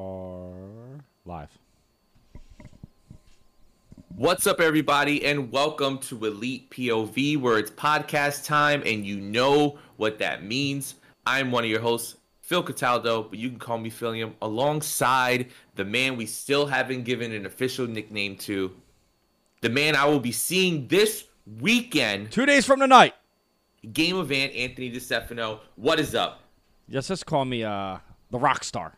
are live. What's up, everybody, and welcome to Elite POV, where it's podcast time, and you know what that means. I'm one of your hosts, Phil Cataldo, but you can call me Philium, alongside the man we still haven't given an official nickname to, the man I will be seeing this weekend. Two days from tonight. Game event, Anthony DeStefano. What is up? Just just call me uh the rock star.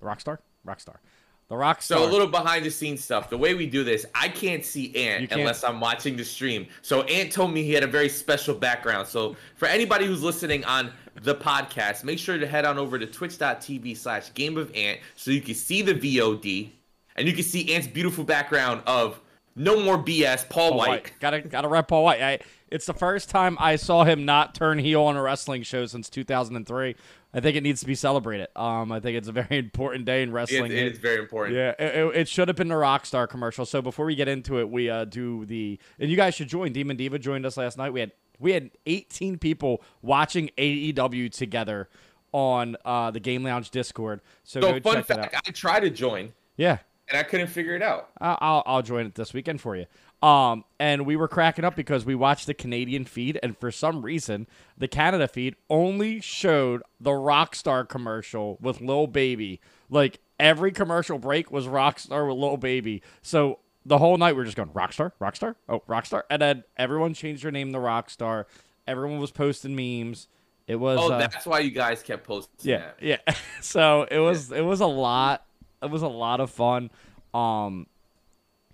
The rock star? Rock star. The Rockstar. So a little behind the scenes stuff. The way we do this, I can't see Ant can't- unless I'm watching the stream. So Ant told me he had a very special background. So for anybody who's listening on the podcast, make sure to head on over to twitch.tv slash game of Ant so you can see the VOD and you can see Ant's beautiful background of no more BS, Paul, Paul Wight. Wight. Gotta gotta rep Paul Wight. I, it's the first time I saw him not turn heel on a wrestling show since 2003. I think it needs to be celebrated. Um, I think it's a very important day in wrestling. it is very important. Yeah, it, it- should have been the Rockstar commercial. So before we get into it, we uh, do the and you guys should join. Demon Diva joined us last night. We had we had 18 people watching AEW together on uh, the Game Lounge Discord. So, So go fun check that out. fact, I tried to join Yeah, and I couldn't figure it out. I'll I'll join it this weekend for you. Um, and we were cracking up because we watched the Canadian feed, and for some reason, the Canada feed only showed the Rockstar commercial with Lil Baby. Like every commercial break was Rockstar with Lil Baby. So the whole night we are just going Rockstar, Rockstar, oh Rockstar, and then everyone changed their name to Rockstar. Everyone was posting memes. It was Oh, uh, that's why you guys kept posting yeah, that. yeah. so it was it was a lot. It was a lot of fun. Um,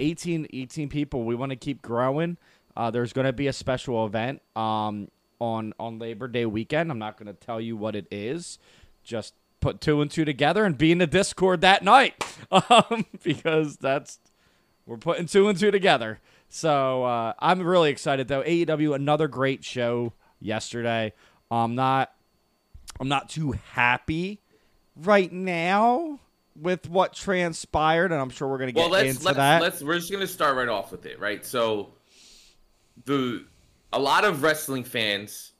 18, 18 people. We want to keep growing. Uh, there's going to be a special event um on on Labor Day weekend. I'm not going to tell you what it is. Just put two and two together and be in the Discord that night, um, because that's we're putting two and two together. So uh, I'm really excited though. AEW another great show yesterday. I'm not I'm not too happy right now with what transpired, and I'm sure we're gonna get well let's into let's, that. let's we're just gonna start right off with it right so the a lot of wrestling fans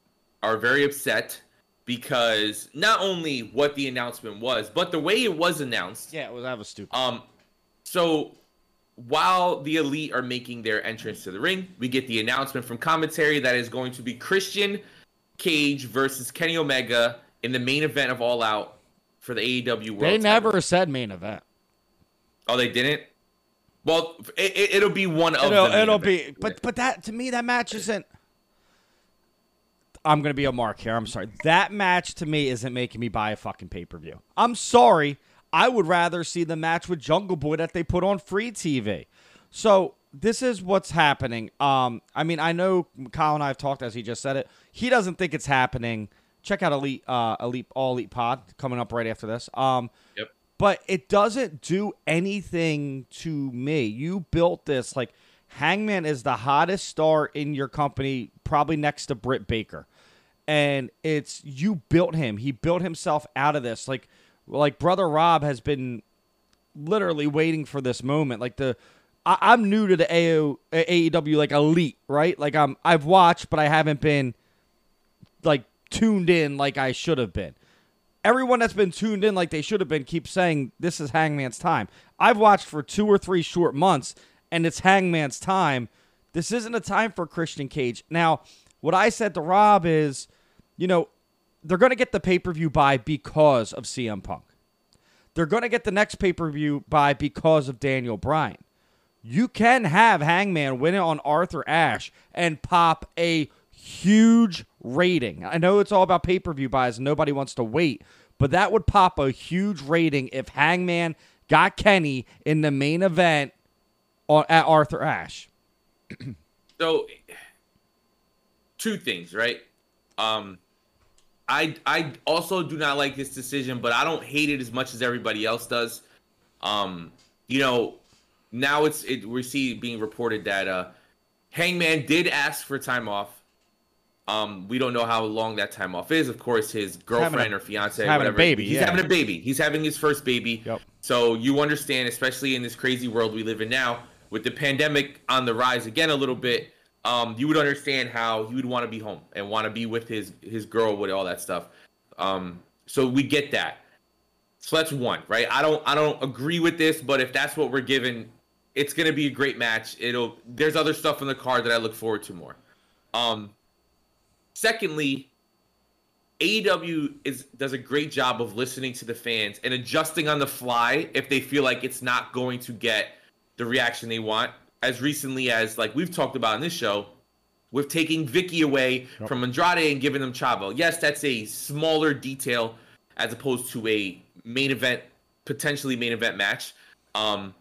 are very upset because not only what the announcement was but the way it was announced yeah, it was that was stupid. um so while the elite are making their entrance to the ring we get the announcement from commentary that is going to be christian cage versus kenny omega in the main event of all out for the aew world they title. never said main event. Oh, they didn't. Well, it, it'll be one of It'll, it'll events. be, but but that to me that match isn't. I'm gonna be a mark here. I'm sorry. That match to me isn't making me buy a fucking pay per view. I'm sorry. I would rather see the match with Jungle Boy that they put on free TV. So this is what's happening. Um, I mean, I know Kyle and I have talked as he just said it. He doesn't think it's happening. Check out Elite, uh, Elite, All Elite Pod coming up right after this. Um, Yep. but it doesn't do anything to me. You built this like Hangman is the hottest star in your company, probably next to Britt Baker, and it's you built him. He built himself out of this. Like, like brother Rob has been literally waiting for this moment. Like the, I, I'm new to the AO, AEW like elite, right? Like I'm I've watched, but I haven't been like tuned in like I should have been everyone that's been tuned in like they should have been keeps saying this is Hangman's time. I've watched for two or three short months and it's Hangman's time. This isn't a time for Christian Cage. Now, what I said to Rob is, you know, they're going to get the pay per view by because of CM Punk. They're going to get the next pay per view by because of Daniel Bryan. You can have Hangman win it on Arthur Ashe and pop a huge rating. I know it's all about pay per view buys and nobody wants to wait, but that would pop a huge rating if Hangman got Kenny in the main event at Arthur Ashe. So, two things, right? Um, I I also do not like this decision, but I don't hate it as much as everybody else does. Um, you know, now it's it we see being reported that uh, Hangman did ask for time off. Um, we don't know how long that time off is. Of course, his girlfriend a- or fiance, having a baby, He's yeah. having a baby. He's having his first baby. Yep. So you understand, especially in this crazy world we live in now, with the pandemic on the rise again a little bit. Um, you would understand how he would want to be home and want to be with his his girl with all that stuff. Um, so we get that. So that's one, right? I don't I don't agree with this, but if that's what we're given, it's gonna be a great match. It'll there's other stuff in the card that I look forward to more. Um secondly, AEW is does a great job of listening to the fans and adjusting on the fly if they feel like it's not going to get the reaction they want. As recently as like we've talked about in this show, with taking Vickie away yep. from Andrade and giving them Chavo. Yes, that's a smaller detail as opposed to a main event, potentially main event match. Um,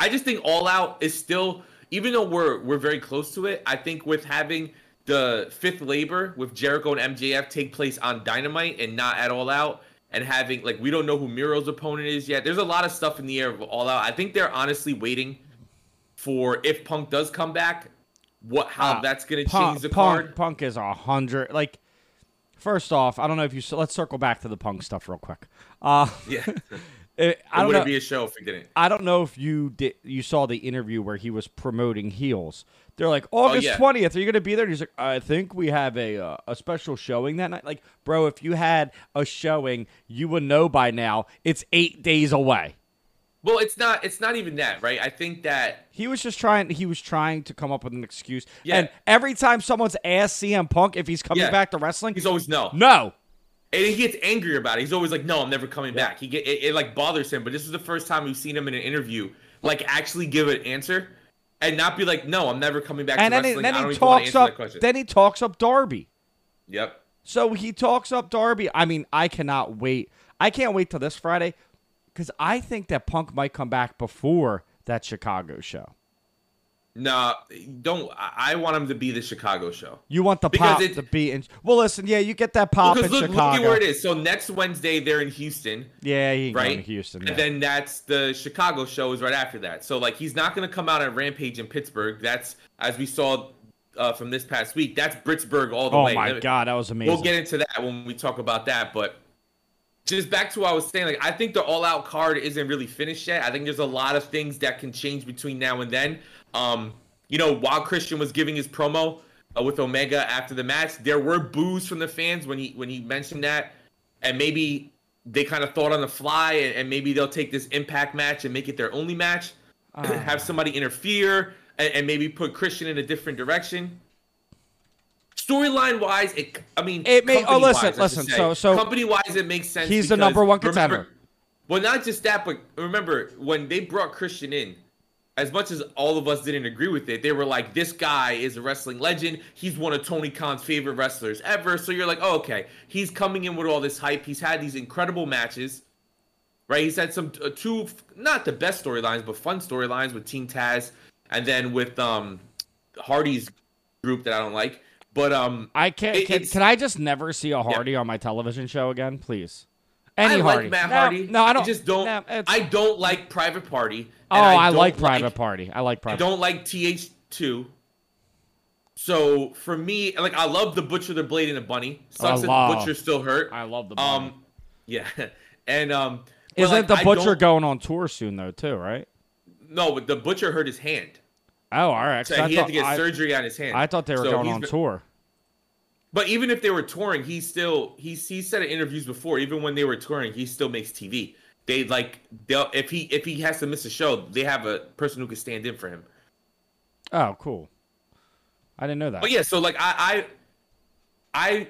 I just think All Out is still, even though we're we're very close to it. I think with having the fifth labor with Jericho and MJF take place on Dynamite and not at All Out, and having like we don't know who Miro's opponent is yet. There's a lot of stuff in the air of All Out. I think they're honestly waiting for if Punk does come back, what how uh, that's gonna Punk, change the Punk, card. Punk is a hundred. Like, first off, I don't know if you let's circle back to the Punk stuff real quick. Uh, yeah. It, I don't wouldn't know, be a show if we didn't. I don't know if you did. You saw the interview where he was promoting heels. They're like August twentieth. Oh, yeah. Are you going to be there? And he's like, I think we have a uh, a special showing that night. Like, bro, if you had a showing, you would know by now. It's eight days away. Well, it's not. It's not even that, right? I think that he was just trying. He was trying to come up with an excuse. Yeah. And every time someone's asked CM Punk if he's coming yeah. back to wrestling, he's always no, no. And he gets angry about it. He's always like, "No, I'm never coming yeah. back." He get it, it, like bothers him. But this is the first time we've seen him in an interview like actually give an answer and not be like, "No, I'm never coming back." And then, he, then he talks up. Then he talks up Darby. Yep. So he talks up Darby. I mean, I cannot wait. I can't wait till this Friday because I think that Punk might come back before that Chicago show. No, don't. I want him to be the Chicago show. You want the because pop it, to be in. Well, listen, yeah, you get that pop well, in look, Chicago. Look at where it is. So next Wednesday they're in Houston. Yeah, he right? in Houston. Yeah. And then that's the Chicago show is right after that. So like he's not going to come out at Rampage in Pittsburgh. That's as we saw uh, from this past week. That's Britsburg all the oh way. Oh my god, that was amazing. We'll get into that when we talk about that, but just back to what I was saying, like I think the all out card isn't really finished yet. I think there's a lot of things that can change between now and then. Um, you know, while Christian was giving his promo uh, with Omega after the match, there were boos from the fans when he when he mentioned that, and maybe they kind of thought on the fly, and, and, maybe they'll take this Impact match and make it their only match, uh. have somebody interfere, and, and maybe put Christian in a different direction storyline wise, it. I mean, it may. Oh, listen, listen. So, so company wise, it makes sense. He's the number one contender. Remember, well, not just that, but remember when they brought Christian in. As much as all of us didn't agree with it, they were like, "This guy is a wrestling legend. He's one of Tony Khan's favorite wrestlers ever." So you're like, "Oh, okay, he's coming in with all this hype. He's had these incredible matches, right? He's had some uh, two, not the best storylines, but fun storylines with Team Taz, and then with um Hardy's group that I don't like. But um, I can't. It, can, can, I just never see a Hardy yeah. on my television show again, please? Any I Hardy. like Matt Hardy. No, I don't. I just don't. No, I don't like Private Party. Oh, I, I like Private like, Party. I like Private. I don't like TH2. So for me, like I love the Butcher, the Blade, and the Bunny. Sucks that the Butcher still hurt. I love the Bunny. Um, yeah, and um, isn't like, the Butcher going on tour soon though too? Right? No, but the Butcher hurt his hand. Oh, all right. So he thought, had to get surgery on his hand. I thought they were so going on been, tour. But even if they were touring, he still he's he said in interviews before, even when they were touring, he still makes TV. They like they'll if he if he has to miss a show, they have a person who can stand in for him. Oh, cool. I didn't know that. But yeah, so like I I I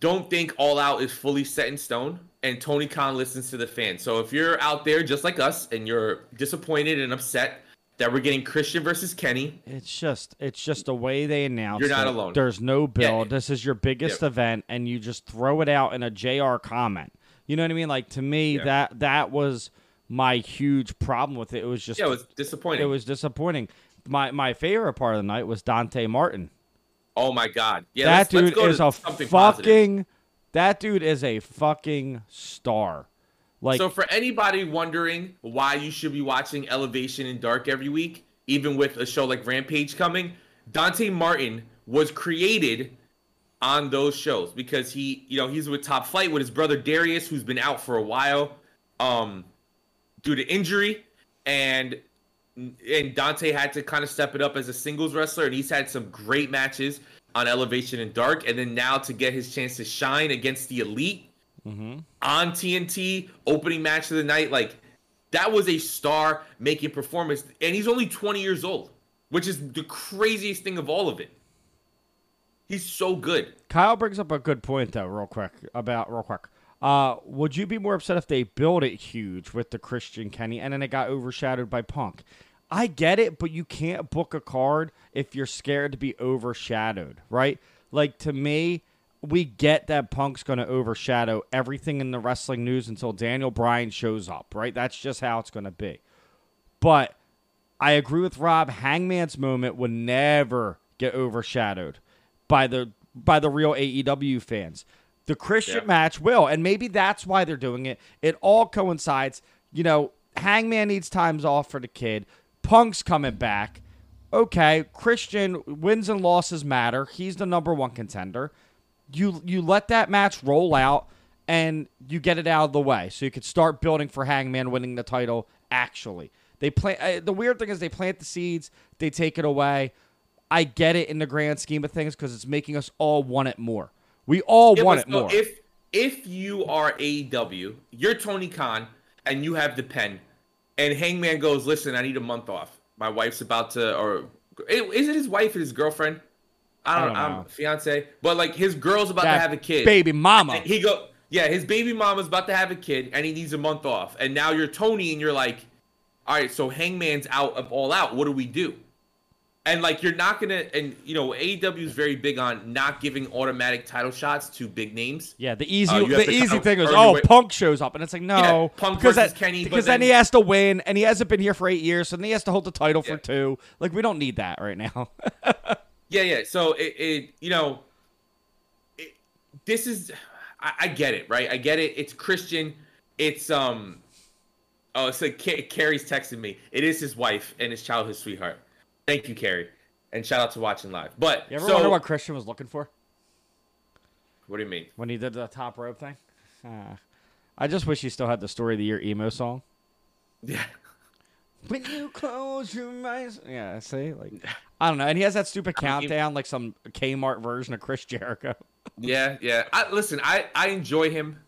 don't think All Out is fully set in stone, and Tony Khan listens to the fans. So if you're out there just like us and you're disappointed and upset that we're getting Christian versus Kenny. It's just it's just the way they announce. You're not it. alone. There's no build. Yeah. This is your biggest event, and you just throw it out in a JR comment. You know what I mean? Like to me, yeah. that that was my huge problem with it. It was just yeah, it was disappointing. It was disappointing. My my favorite part of the night was Dante Martin. Oh my god! Yeah, that let's, dude let's is a fucking. Positive. That dude is a fucking star. Like So for anybody wondering why you should be watching Elevation and Dark every week, even with a show like Rampage coming, Dante Martin was created on those shows because he, you know, he's with Top Flight with his brother Darius, who's been out for a while, um, due to injury, and and Dante had to kind of step it up as a singles wrestler, and he's had some great matches on Elevation and Dark, and then now to get his chance to shine against the Elite on TNT, opening match of the night. Like that was a star making performance, and he's only 20 years old, which is the craziest thing of all of it. He's so good. Kyle brings up a good point though, real quick about real quick. Uh, would you be more upset if they built it huge with the Christian Kenny and then it got overshadowed by Punk? I get it, but you can't book a card if you're scared to be overshadowed, right? Like to me, we get that Punk's going to overshadow everything in the wrestling news until Daniel Bryan shows up, right? That's just how it's going to be. But I agree with Rob. Hangman's moment would never get overshadowed by the by the real AEW fans. The Christian Yeah. match will, and maybe that's why they're doing it. It all coincides. You know, Hangman needs times off for the kid. Punk's coming back. Okay, Christian wins and losses matter. He's the number one contender. You you let that match roll out and you get it out of the way, so you could start building for Hangman winning the title. Actually, they plant. Uh, the weird thing is they plant the seeds, they take it away. I get it in the grand scheme of things because it's making us all want it more. We all Yeah, want but it more. If if you are AEW, you're Tony Khan, and you have the pen, and Hangman goes, "Listen, I need a month off. My wife's about to, or is it his wife or his girlfriend? I don't, I don't know. know. fiance, but like his girl's about That to have a kid. baby mama. And he go, yeah, his baby mama's about to have a kid, and he needs a month off. And now you're Tony, and you're like, all right, so Hangman's out of all out. What do we do? And like you're not gonna, and you know AEW is very big on not giving automatic title shots to big names. Yeah, the easy Uh, the easy thing is oh way- Punk shows up and it's like no Yeah, Punk because versus that, Kenny, because then, then- he has to win and he hasn't been here for eight years so then he has to hold the title for two like we don't need that right now Yeah, yeah. So it, it you know, it, this is, I, I get it, right? I get it. It's Christian. It's um, oh, it's like Ca- Carrie's texting me. It is his wife and his childhood sweetheart. Thank you, Carrie, and shout out to watching live. But you ever so, wonder what Christian was looking for what do you mean? when he did the top rope thing uh, I just wish he still had the story of the year emo song Yeah, when you close your eyes yeah see like I don't know and he has that stupid countdown like some Kmart version of Chris Jericho yeah, yeah. I, listen, I I enjoy him,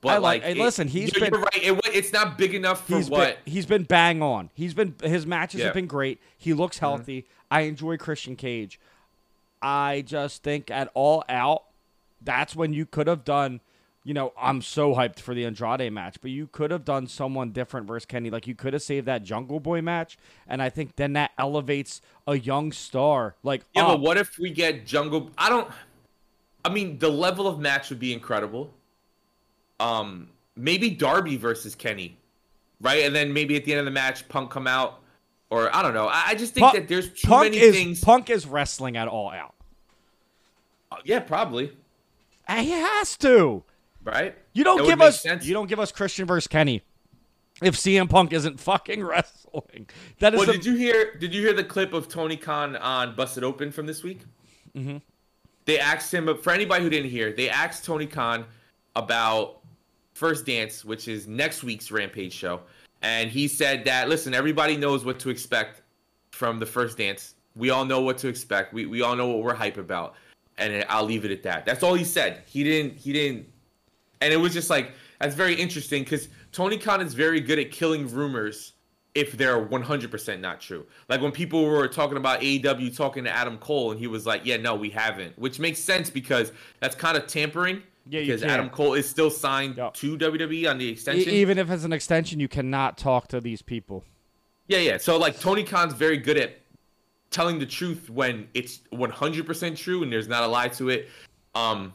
but I like- like, hey, listen, he's you're, been- you're right. It, it's not big enough for He's what. been, he's been bang on. He's been his matches Yeah. have been great. He looks Mm-hmm. healthy. I enjoy Christian Cage. I just think at all out, that's when you could have done. You know, I'm so hyped for the Andrade match, but you could have done someone different versus Kenny. Like you could have saved that Jungle Boy match, and I think then that elevates a young star. Like Yeah, up. but what if we get Jungle? I don't. I mean, the level of match would be incredible. Um, maybe Darby versus Kenny, right? And then maybe at the end of the match, Punk come out, or I don't know. I, I just think Punk- that there's too Punk many is things. Punk is wrestling at all out. Uh, yeah, probably. And he has to. Right? You don't That give us sense. you don't give us Christian versus Kenny if CM Punk isn't fucking wrestling. That is Well, the, did you hear? Did you hear the clip of Tony Khan on Busted Open from this week? Mm-hmm. They asked him. For anybody who didn't hear, they asked Tony Khan about First Dance, which is next week's Rampage show, and he said that listen, everybody knows what to expect from the First Dance. We all know what to expect. We we all know what we're hype about, and I'll leave it at that. That's all he said. He didn't. He didn't and it was just like that's very interesting because Tony Khan is very good at killing rumors if they're 100% not true. Like when people were talking about AEW talking to Adam Cole and he was like, "Yeah, no, we haven't," which makes sense because that's kind of tampering. Yeah, because. Adam Cole is still signed Yep. to WWE on the E- extension. even if it's an extension, you cannot talk to these people. Yeah, yeah. So like Tony Khan's very good at telling the truth when it's 100% true and there's not a lie to it. Um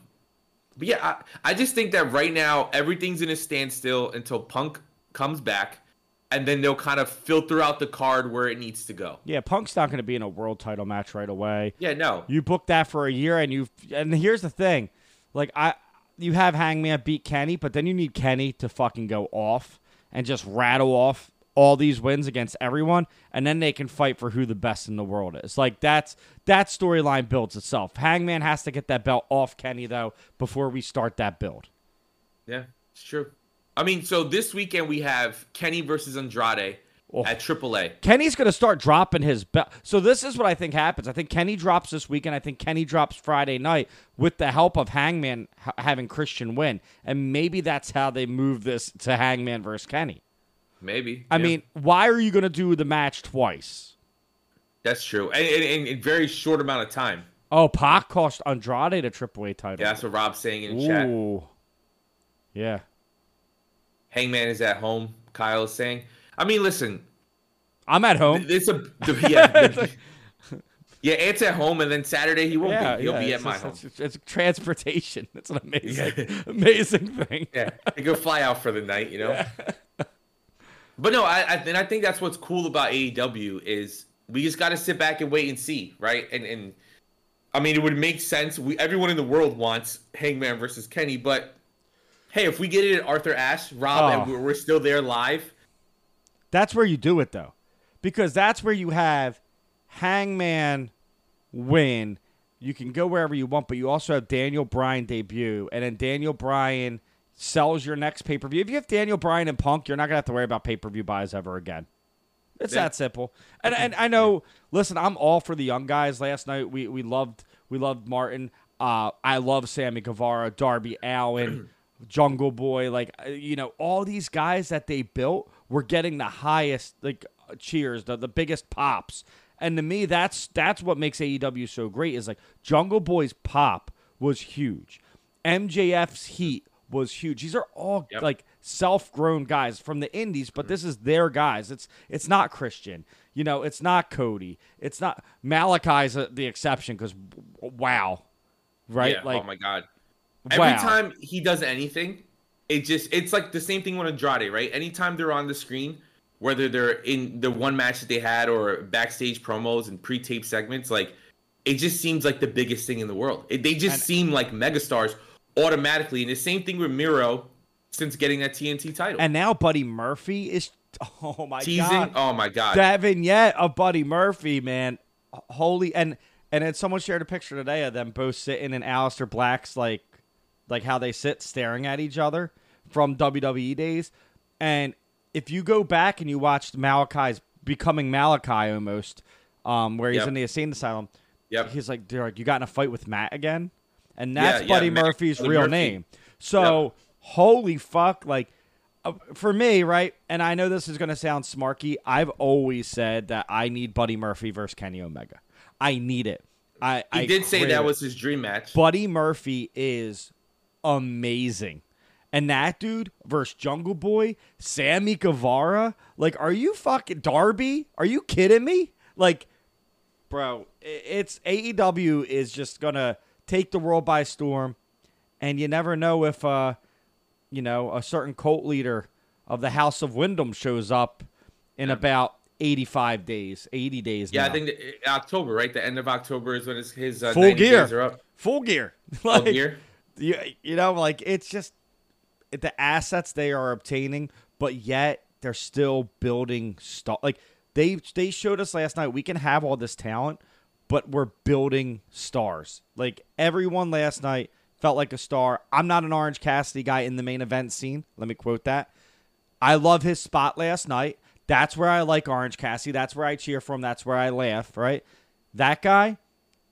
but yeah, I, I just think that right now everything's in a standstill until Punk comes back and then they'll kind of filter out the card where it needs to go. Yeah, Punk's not going to be in a world title match right away. Yeah, no. You booked that for a year, and you and here's the thing, like I, you have Hangman beat Kenny, but then you need Kenny to fucking go off and just rattle off all these wins against everyone, and then they can fight for who the best in the world is. Like that's that storyline builds itself. Hangman has to get that belt off Kenny though before we start that build. Yeah, it's true. I mean, so this weekend we have Kenny versus Andrade Oh. at AAA. Kenny's going to start dropping his belt. So this is what I think happens. I think Kenny drops this weekend. I think Kenny drops Friday night with the help of Hangman ha- having Christian win, and maybe that's how they move this to Hangman versus Kenny. Maybe. I yeah. mean, why are you going to do the match twice? that's true, and in a very short amount of time. Oh, Pac cost Andrade the Triple A title. Yeah, that's what Rob's saying in the chat. Yeah. Hangman is at home. Kyle is saying. I mean, listen, I'm at home. it's a the, yeah. the- yeah, it's at home, and then Saturday he won't yeah, be. He'll yeah, be at my just- home. It's, it's transportation. It's an amazing, amazing thing. yeah, they go fly out for the night, you know. But no, I, I and I think that's what's cool about AEW is we just got to sit back and wait and see, right? And and I mean, it would make sense. We everyone in the world wants Hangman versus Kenny, but hey, if we get it at Arthur Ashe, Rob, Oh. and we're, we're still there live, That's where you do it though, because that's where you have Hangman win. You can go wherever you want, but you also have Daniel Bryan debut, and then Daniel Bryan sells your next pay per view. If you have Daniel Bryan and Punk, you're not gonna have to worry about pay per view buys ever again. It's Yeah. that simple. And and I know. Listen, I'm all for the young guys. Last night we we loved we loved Martin. Uh, I love Sammy Guevara, Darby Allin, Jungle Boy. Like uh, you know, all these guys that they built were getting the highest like cheers, the the biggest pops. And to me, that's that's what makes AEW so great. Is like Jungle Boy's pop was huge. MJF's heat was huge. These are all Yep. like self-grown guys from the indies, but this is their guys. It's it's not Christian. You know, it's not Cody. It's not Malakai's uh, the exception because wow, right? Yeah, like oh my god. Every time he does anything, it just it's like the same thing with Andrade, right? Anytime they're on the screen, whether they're in the one match that they had or backstage promos and pre-tape segments, like it just seems like the biggest thing in the world. It, they just And- seem like megastars automatically. And the same thing with Miro since getting that TNT title. and now Buddy Murphy is oh my Teasing, god. oh my god. that vignette of Buddy Murphy, man, holy and and then someone shared a picture today of them both sitting in Aleister Black's like like how they sit staring at each other from WWE days. And if you go back and you watched Malakai's becoming Malachi almost, um, where he's Yep. in the insane asylum, Yep. he's like, like, you got in a fight with Matt again, and that's Yeah, Buddy Murphy's real Murphy. name. So holy fuck, like uh, for me, right? And I know this is gonna sound smarky. I've always said that I need Buddy Murphy versus Kenny Omega. I need it. I he I did say that it. was his dream match. Buddy Murphy is amazing. And that dude versus Jungle Boy, Sammy Guevara, like, are you fucking Darby? Are you kidding me? Like, bro, it's AEW is just gonna take the world by storm, and you never know if, uh, you know, a certain cult leader of the House of Windham shows up in about eighty-five days, eighty days. yeah, now. I think uh, October, right? The end of October is when his, his uh, Full gear. days are up. full gear, Full Like, gear. you, you know like it's just the assets they are obtaining but yet they're still building stuff like they they showed us last night we can have all this talent but we're building stars. Like everyone last night felt like a star. I'm not an orange cassidy guy in the main event scene. Let me quote that. I love his spot last night. That's where i like orange cassidy. That's where i cheer from that's where i laugh right? That guy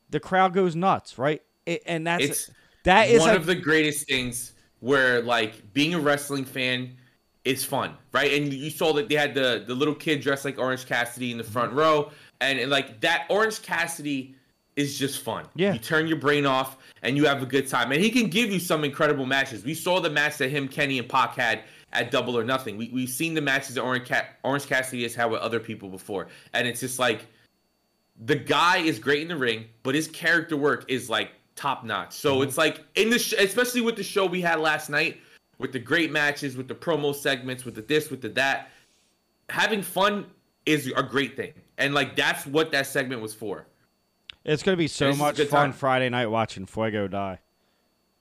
the crowd goes nuts right? It, and that's It's that is one a- of the greatest things where like being a wrestling fan is fun, right? And you saw that they had the the little kid dressed like Orange Cassidy in the front row, and, and like that Orange Cassidy is just fun. Yeah. you turn your brain off and you have a good time, and he can give you some incredible matches. We saw the match that him, Kenny, and Pac had at Double or Nothing. We we've seen the matches that Orange Ca- Orange Cassidy has had with other people before, and it's just like the guy is great in the ring, but his character work is like top notch. So Mm-hmm. it's like in the sh- especially with the show we had last night, with the great matches, with the promo segments, with the this, with the that, having fun is a great thing, and like that's what that segment was for. It's gonna be so This is a much fun time. Friday night watching Fuego die.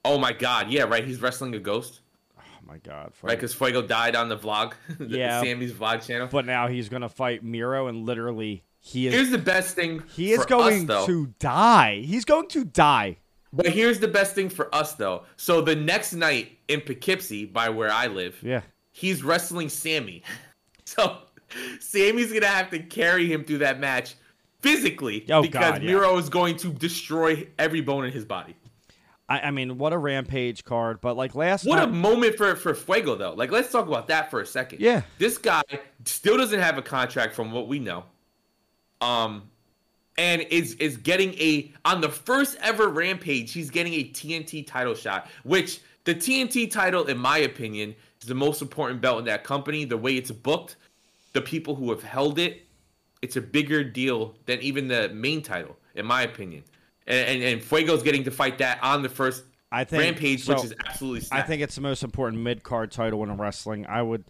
Oh my god, yeah, right. He's wrestling a ghost, Oh my god, Fuego. right? Because Fuego died on the vlog, the Yeah. Sammy's vlog channel. but now he's gonna fight Miro, and literally he is Here's the best thing. he is going us, to die. He's going to die. But here's the best thing for us though. So the next night in Poughkeepsie, by where I live, Yeah. he's wrestling Sammy. So Sammy's gonna have to carry him through that match physically Oh, because God, yeah. Miro is going to destroy every bone in his body. I, I mean, what a rampage card! But like last What a moment for for Fuego though. Like let's talk about that for a second. Yeah. This guy still doesn't have a contract from what we know. Um and is is getting a on the first ever rampage, he's getting a TNT title shot, which the TNT title in my opinion is the most important belt in that company. The way it's booked, the people who have held it, it's a bigger deal than even the main title in my opinion. And and, and Fuego's getting to fight that on the first I think rampage, so- which is absolutely I think it's the most important mid card title in wrestling. I would,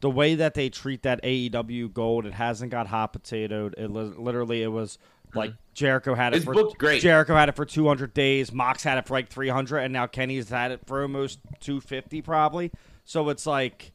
the way that they treat that AEW gold, it hasn't got hot potatoed. It li- literally it was mm-hmm. like Jericho had it It's for great. Jericho had it for 200 days. Mox had it for like 300, and now Kenny's had it for almost 250 probably. So it's like,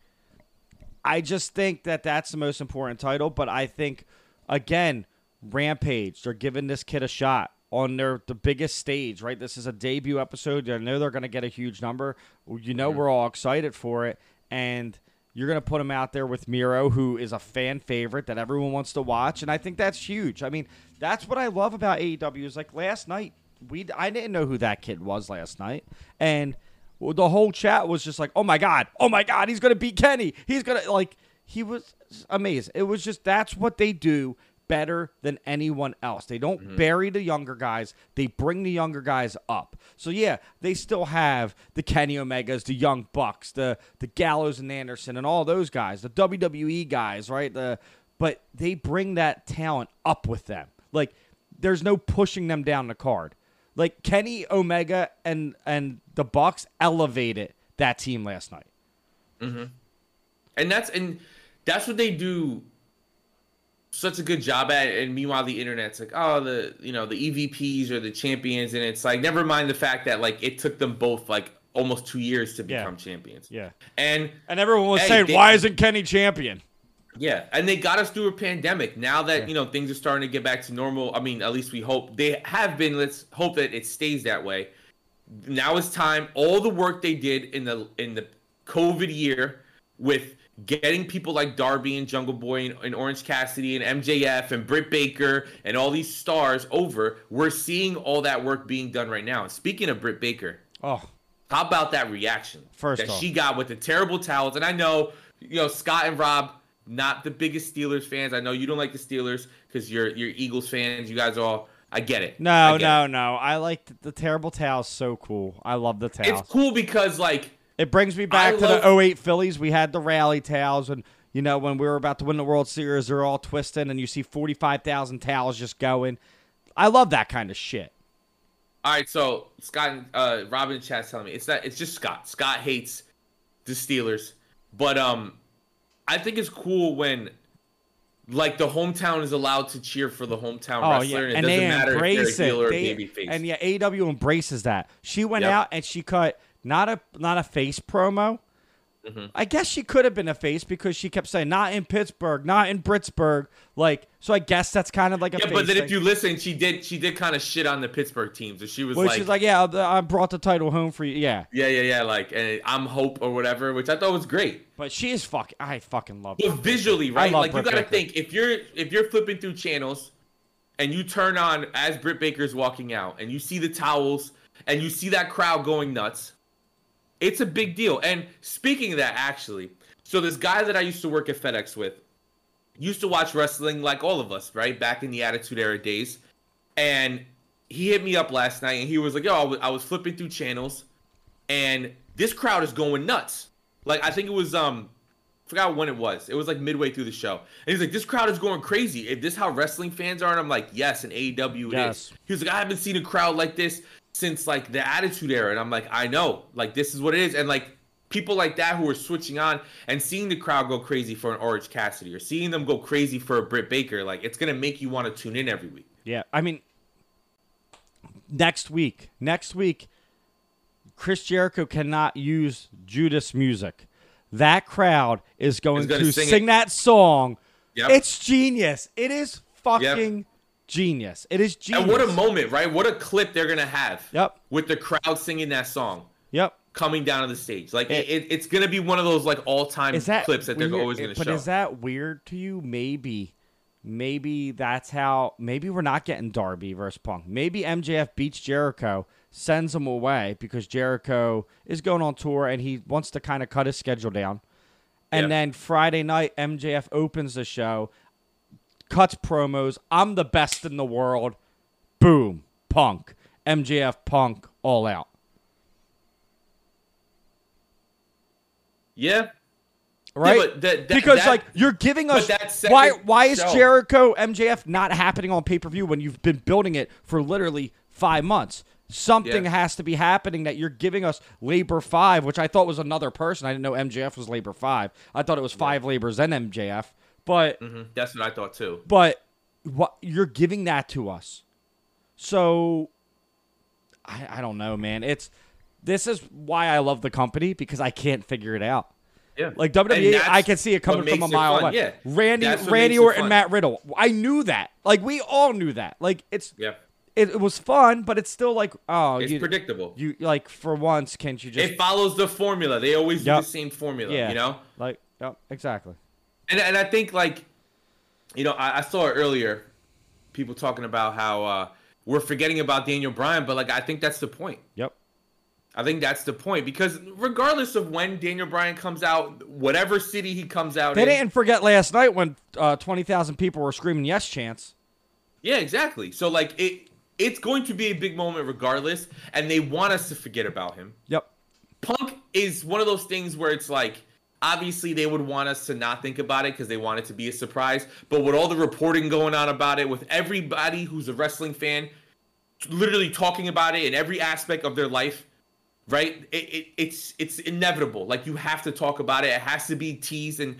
I just think that that's the most important title. But I think again, Rampage, they're giving this kid a shot on their the biggest stage, right? This is a debut episode. I know they're going to get a huge number. You know, mm-hmm. we're all excited for it, and you're going to put him out there with Miro, who is a fan favorite that everyone wants to watch, and I think that's huge. I mean, that's what I love about AEW. Is like last night, we I didn't know who that kid was last night, and the whole chat was just like, "Oh my god, oh my god, he's going to beat Kenny. He's going to like." He was amazing. It was just that's what they do better than anyone else. They don't mm-hmm. bury the younger guys. They bring the younger guys up. So yeah, they still have the Kenny Omegas, the Young Bucks, the the Gallows and Anderson, and all those guys, the WWE guys, right? The but they bring that talent up with them. Like there's no pushing them down the card. Like Kenny Omega and and the Bucks elevated that team last night. Mm-hmm. and that's and that's what they do such a good job at and meanwhile the internet's like oh the you know the evps or the champions and it's like never mind the fact that like it took them both like almost two years to Yeah. become champions Yeah. and And everyone was Hey, saying, they- "Why isn't Kenny champion?" Yeah and they got us through a pandemic. Now that you know things are starting to get back to normal i mean at least we hope they have been let's hope that it stays that way. Now it's time all the work they did in the in the covid year with getting people like darby and jungle boy and, and orange cassidy and mjf and britt baker and all these stars over we're seeing all that work being done right now. And speaking of britt baker Oh, how about that reaction First that off. she got with the terrible towels? And I know, you know, Scott and Rob, not the biggest Steelers fans. I know you don't like the Steelers because you're you're Eagles fans. You guys all, I get it. No, get no, it. no. I like the, the terrible towels. So cool. I love the towels. It's cool because like It brings me back I to love- the 08 Phillies. We had the rally towels, and you know when we were about to win the World Series, they're all twisting, and you see 45,000 towels just going. I love that kind of shit. All right, so Scott, and, uh, Robin in chat's telling me it's not. It's just Scott. Scott hates the Steelers, but um, I think it's cool when like the hometown is allowed to cheer for the hometown Oh wrestler, yeah, and it and doesn't they matter embrace if they're a heel it. or a They- babyface. and yeah, AEW embraces that. She went Yep. out and she cut not a not a face promo. Mm-hmm. I guess she could have been a face because she kept saying not in Pittsburgh, not in Pittsburgh. Like, so I guess that's kind of like a Yeah, but then thing. if you listen, she did she did kind of shit on the Pittsburgh teams, and she was Well, like, she's like, yeah, I brought the title home for you. Yeah, yeah, yeah, yeah, like, and I'm hope or whatever, which I thought was great. but she is fucking. I fucking love. But her. visually, right? Like you gotta Baker. think if you're if you're flipping through channels, and you turn on as Britt Baker's walking out, and you see the towels, and you see that crowd going nuts, it's a big deal. And speaking of that, actually, so this guy that I used to work at FedEx with used to watch wrestling like all of us, right? Back in the Attitude Era days. And he hit me up last night and he was like, yo, I was, I was flipping through channels and this crowd is going nuts. Like, I think it was, um, forgot when it was. It was like midway through the show. And he's like, this crowd is going crazy. If this how wrestling fans are? And I'm like, yes, in AEW it Yes. is. He was like, I haven't seen a crowd like this since like the Attitude Era. And I'm like, I know. Like, this is what it is. And like, people like that who are switching on and seeing the crowd go crazy for an Orange Cassidy or seeing them go crazy for a Britt Baker, like, it's to make you want to tune in every week. Yeah, I mean, next week, next week, Chris Jericho cannot use Judas music. That crowd is going gonna sing sing, that song. Yep. It's genius. It is fucking genius. It is genius. And what a moment, right? What a clip they're going to have Yep. with the crowd singing that song. Yep. coming down to the stage. Like It- it, it's gonna be one of those like all time that clips that they're always gonna But show. But is that weird to you? Maybe, maybe that's how. Maybe we're not getting Darby versus Punk. Maybe MJF beats Jericho, sends him away because Jericho is going on tour and he wants to kind of cut his schedule down. And Yeah. then Friday night, MJF opens the show, cuts promos. I'm the best in the world. Boom, Punk, MJF, Punk, all out. yeah, right? Yeah, but that- that- because that- like you're giving us second why why is show- Jericho MJF not happening on pay per view when you've been building it for literally five months? Something Yeah. has to be happening that you're giving us Labor Five, which I thought was another person. I didn't know MJF was Labor Five. I thought it was five labors and MJF. But Mhm, that's what I thought too. but what you're giving that to us. So I, I don't know, man. It's this is why I love the company because I can't figure it out. Yeah, Like WWE, I can see it coming from a mile away. Yeah, Randy, Randy Orton. Matt Riddle. I knew that. Like we all knew that. Like it's Yeah, it, it was fun, but it's still like oh it's you predictable. you like for once can't you just it follows the formula. They always Yep. do the same formula. yeah You know, like yep exactly and and I think like, you know, I, I saw it earlier. People talking about how uh, we're forgetting about Daniel Bryan, but like I think that's the point. yep I think that's the point because regardless of when Daniel Bryan comes out, whatever city he comes out they in, didn't forget last night when uh, twenty thousand people were screaming yes chance Yeah, exactly. So like it it's going to be a big moment regardless, and they want us to forget about him. yep Punk is one of those things where it's like obviously they would want us to not think about it because they want it to be a surprise. But with all the reporting going on about it, with everybody who's a wrestling fan literally talking about it in every aspect of their life, right? It, it, it's it's inevitable. Like you have to talk about it. It has to be teased. And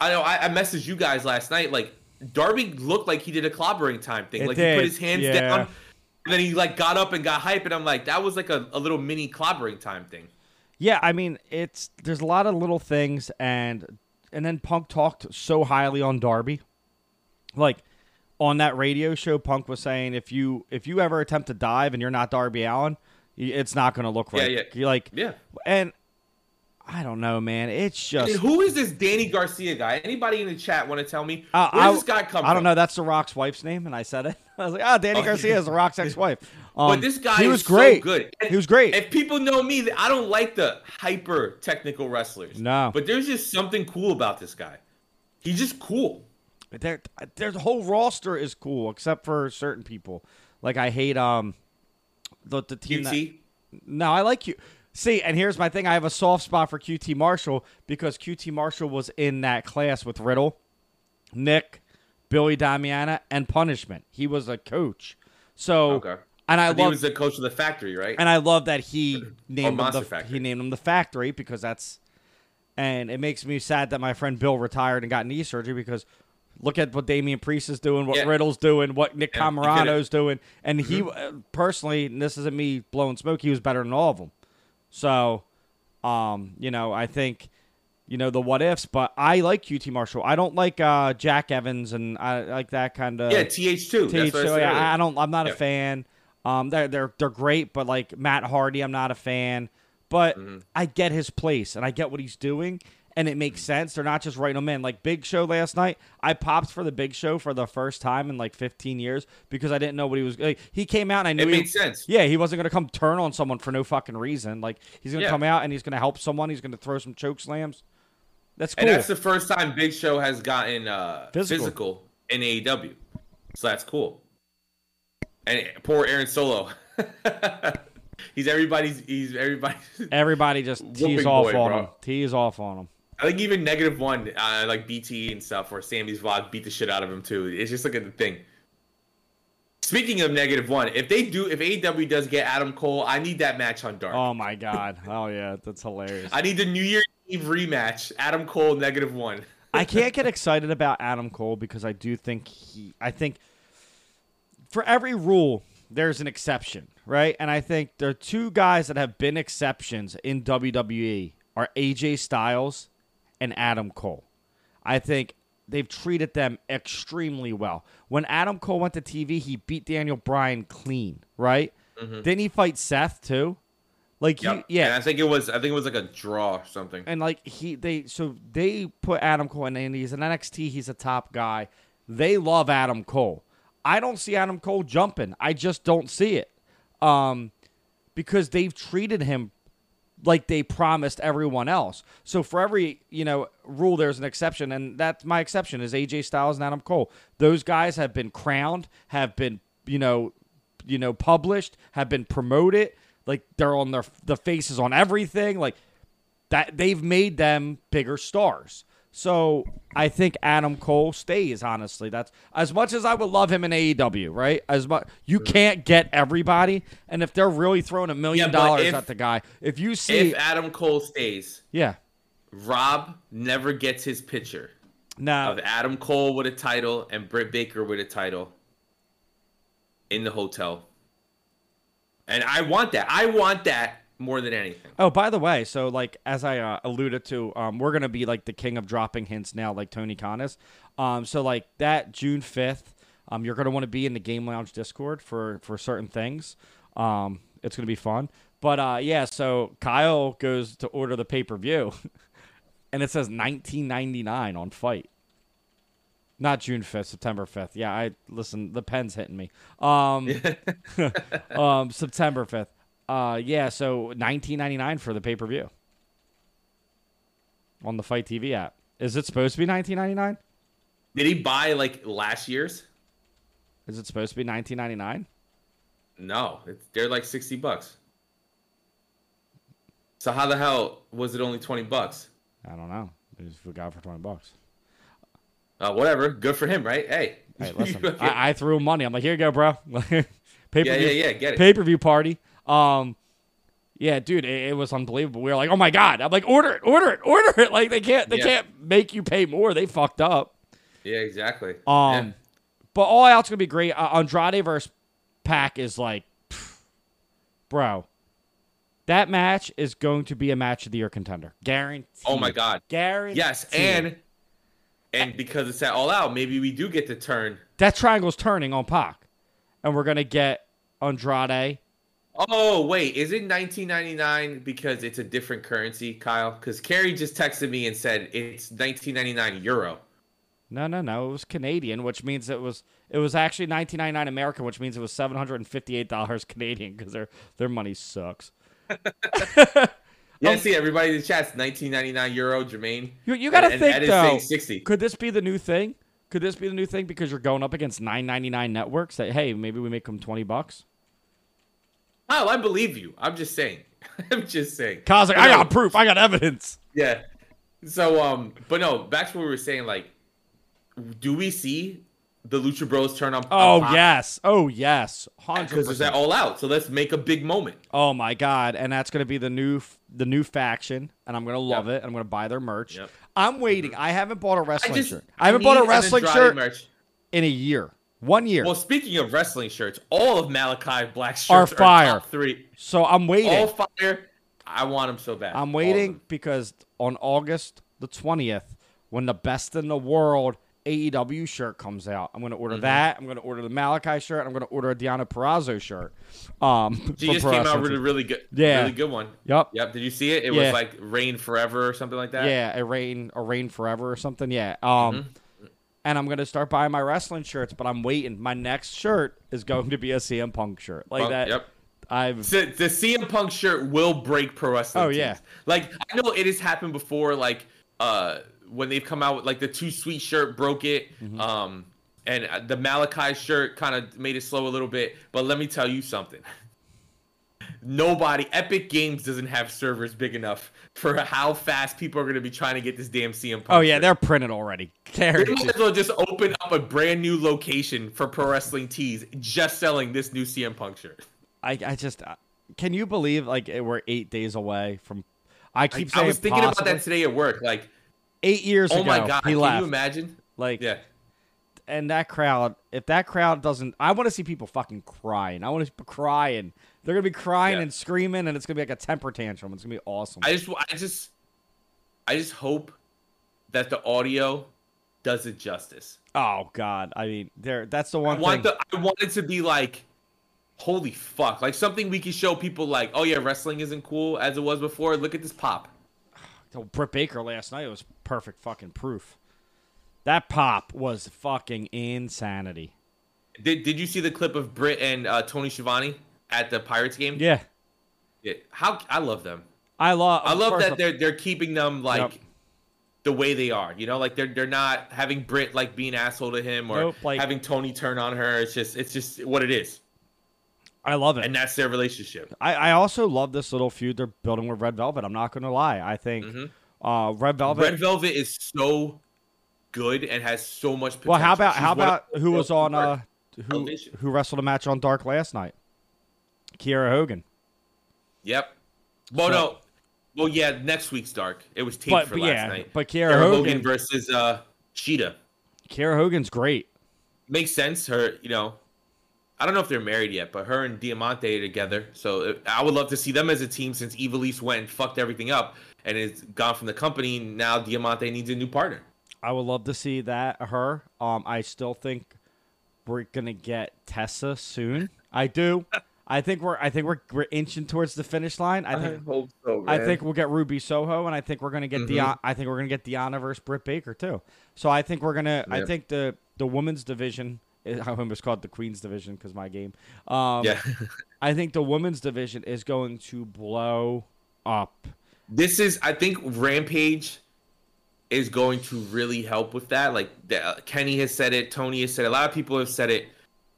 I know I, I messaged you guys last night. Like Darby looked like he did a clobbering time thing. It like he put his hands yeah. down. And then he like got up and got hype, and I'm like, that was like a, a little mini clobbering time thing. Yeah I mean it's there's a lot of little things and and then Punk talked so highly on Darby like on that radio show Punk was saying if you if you ever attempt to dive and you're not Darby Allin it's not going to look Yeah, yeah. you're like Yeah. and I don't know, man. It's just And who is this Danny Garcia guy? Anybody in the chat want to tell me? Uh, Where's I- this guy come I don't from? know. That's The Rock's wife's name, and I said it. I was like, "Oh, Danny Garcia is The Rock's ex-wife." Um, But this guy he is was great. so good. He was great. If people know me, I don't like the hyper technical wrestlers. No. But there's just something cool about this guy. He's just cool. Their their whole roster is cool, except for certain people. Like I hate um the the team. That, no, I like you. See, and here's my thing. I have a soft spot for QT Marshall because QT Marshall was in that class with Riddle, Nick, Billy Damiana, and Punishment. He was a coach. So, Okay. and I think he love was the coach of the factory, right? and I love that he named him the Factory. he named him the factory because that's and it makes me sad that my friend Bill retired and got knee surgery because look at what Damian Priest is doing, what Yeah. Riddle's doing, what Nick Yeah, he Comoroto's doing, and he Mm-hmm. uh, personally, and this isn't me blowing smoke, he was better than all of them. So, um, you know, I think. You know the what ifs, but I like QT Marshall. I don't like uh, Jack Evans, and I like that kind of. yeah, TH2. That's Teach, what I yeah. I, don't. I'm not a fan. Um, they're they're they're great, but like Matt Hardy, I'm not a fan. But Mm-hmm. I get his place and I get what he's doing, and it makes sense. They're not just writing them in. Like Big Show last night, I popped for the Big Show for the first time in like 15 years because I didn't know what he was. Like, he came out and I knew It he, made sense. Yeah, he wasn't gonna come turn on someone for no fucking reason. Like he's gonna Yeah. come out and he's gonna help someone. He's gonna throw some choke slams. That's cool. And that's the first time Big Show has gotten uh, Physical. physical. in AEW. So that's cool. And poor Aaron Solow. he's everybody's. He's everybody's. Everybody just tees off boy, on bro. him. Tease off on him. I think even negative one, uh, like BTE and stuff, or Sammy's vlog beat the shit out of him too. It's just like a thing. Speaking of negative one, if they do, if AEW does get Adam Cole, I need that match on Dark. Oh my god. Oh yeah, that's hilarious. I need the New Year's Eve rematch. Adam Cole negative one. I can't get excited about Adam Cole because I do think he I think for every rule there's an exception, right? And I think there are two guys that have been exceptions in WWE are AJ Styles and Adam Cole. I think they've treated them extremely well. When Adam Cole went to TV, he beat Daniel Bryan clean, right? Didn't he fight Seth too? Like he, yeah, And I think it was I think it was like a draw or something. and like he they so they put Adam Cole in and he's an NXT. He's a top guy. They love Adam Cole. I don't see Adam Cole jumping. I just don't see it. Um, because they've treated him like they promised everyone else. So for every you know rule, there's an exception, and that's my exception is AJ Styles and Adam Cole. Those guys have been crowned, have been you know, you know, published, have been promoted. Like they're on their the faces on everything. Like that they've made them bigger stars. So I think Adam Cole stays. Honestly, that's as much as I would love him in AEW, right? As much you can't get everybody, and if they're really throwing a million Yeah, but dollars if- at the guy, if you see, If Adam Cole stays, yeah, Rob never gets his picture now of Adam Cole with a title and Britt Baker with a title in the hotel. And I want that. I want that more than anything. Oh, by the way, so like as I uh, alluded to, um, we're gonna be like the king of dropping hints now, like Tony Khan is. Um, so like that June fifth, um, you're gonna want to be in the Game Lounge Discord for for certain things. Um, it's gonna be fun. But uh, yeah, so Kyle goes to order the pay per view, and it says 19.99 on FITE. Not June fifth, September fifth. Yeah, I listen. The pen's hitting me. Um, um, September fifth. Uh, yeah, so 19.99 for the pay per view on the FITE TV app. Is it supposed to be 19.99? Did he buy like last year's? Is it supposed to be 19.99? No, it's, they're like 60 bucks. So how the hell was it only 20 bucks? I don't know. We just got for 20 bucks. Uh, whatever. Good for him, right? Hey. Hey, listen, I, I threw him money. I'm like, here you go, bro. pay per yeah, yeah, yeah. Get it. pay per view party. Um, yeah, dude, it, it was unbelievable. We were like, oh my god. I'm like, order it, order it, order it. Like they can't, they Yeah. can't make you pay more. They fucked up. Yeah, exactly. Um, Yeah. but all out's gonna be great. Uh, Andrade versus Pac is like, pff, bro, that match is going to be a match of the year contender, guaranteed. Oh my god. guaranteed. Yes, and and because it's at all out, maybe we do get to turn. that triangle's turning on Pac, and we're gonna get Andrade. Oh wait, is it 1999 because it's a different currency, Kyle? Because Carrie just texted me and said it's 1999 euro. No, no, no. It was Canadian, which means it was it was actually 19.99 American, which means it was 758 dollars Canadian because their their money sucks. Yeah, Um, see everybody in the chat's 1999 euro, Jermaine. You, you got to And- and think Ed though. 60. Could this be the new thing? Could this be the new thing because you're going up against 9.99 networks? That hey, maybe we make them 20 bucks. Kyle, I believe you. I'm just saying. I'm just saying. Kyle's like, I got proof. I got evidence. Yeah. So um, but no, back to what we were saying. Like, do we see the Lucha Bros turn on? Oh on yes. Oh yes. Because it's at percent. all out. So let's make a big moment. Oh my god! And that's gonna be the new the new faction, and I'm gonna love it. I'm gonna buy their merch. Yep. I'm waiting. I haven't bought a I wrestling just shirt. I haven't bought a wrestling shirt merch. in a year. One year. Well, speaking of wrestling shirts, all of Malakai Black shirts Are are, fire. top three. so I'm waiting. All fire. I want them so bad. I'm waiting because on August the 20th, when the best in the world AEW shirt comes out, I'm going to Mm-hmm. order that. I'm going to order the Malakai shirt. I'm going to order a Deonna Purrazzo shirt. Um, She just came out with a really good, Yeah. really good one. Yep. Yep. Did you see it? It Yeah. was like Rain Forever or something like that. Yeah, a rain, a rain forever or something. Yeah. Um, Mm-hmm. And I'm gonna start buying my wrestling shirts, but I'm waiting. My next shirt is going to be a CM Punk shirt, like Punk, that. Yep. I've So the CM Punk shirt will break pro wrestling. Oh, tees. yeah. Like I know it has happened before. Like uh, when they've come out with like the Too Sweet shirt broke it. Mm-hmm. Um, and uh, the Malakai shirt kind of made it slow a little bit. But let me tell you something. Nobody, Epic Games doesn't have servers big enough for how fast people are going to be trying to get this damn CM Punk. oh yeah, shirt. they're printed already. They Guaranteed. might as well just open up a brand new location for pro wrestling tees, just selling this new CM Punk shirt. I, I just uh, can you believe like it- we're eight days away from. I keep saying I was thinking possibly. about that today at work. Like, Eight years oh ago, my god, can left. you imagine? like, Yeah, and that crowd, if that crowd doesn't, I want to see people fucking crying. I want to people crying. They're gonna be crying Yeah. and screaming, and it's gonna be like a temper tantrum. It's gonna be awesome. I just, I just, I just hope that the audio does it justice. oh god, I mean, there. That's the I one want thing. the, I want it to be like, holy fuck! Like something we can show people like, oh yeah, wrestling isn't cool as it was before. Look at this pop. Oh, Britt Baker last night was perfect fucking proof. That pop was fucking insanity. Did Did you see the clip of Britt and uh, Tony Schiavone at the Pirates game? Yeah, Yeah. How I love them. I love. I love that they're they're keeping them like Yep. the way they are. You know, like they're they're not having Brit like being asshole to him or Nope, like- having Tony turn on her. It's just it's just what it is, I love it. and that's their relationship. I, I also love this little feud they're building with Red Velvet. I'm not going to lie. I think Mhm. uh, Red Velvet. Red Velvet is so good and has so much. Potential. well, how about She's how about who was on uh, who who wrestled a match on Dark last night? Kiera Hogan. Yep. Well, So- no. Well, yeah. Next week's dark. It was taped But, for but last yeah, night. but Kiera Sarah Hogan. Hogan versus uh Cheetah. Kiera Hogan's great. makes sense. Her, you know, I don't know if they're married yet, but her and Diamante are together. So uh, I would love to see them as a team since Ivelisse went and fucked everything up and is gone from the company. Now Diamante needs a new partner. I would love to see that her. Um, I still think we're gonna get Tessa soon. I do. I think we're I think we're we're inching towards the finish line. I think hope so. I think we'll get Ruby Soho, and I think we're gonna get Mhm. Dion. I think we're gonna get Deonna versus Britt Baker too. So I think we're gonna. I think the the women's division. I almost called the Queens division because my game. Um, yeah. I think the women's division is going to blow up. this is, I think, Rampage is going to really help with that. Like the, uh, Kenny has said it, Tony has said it, a lot of people have said it.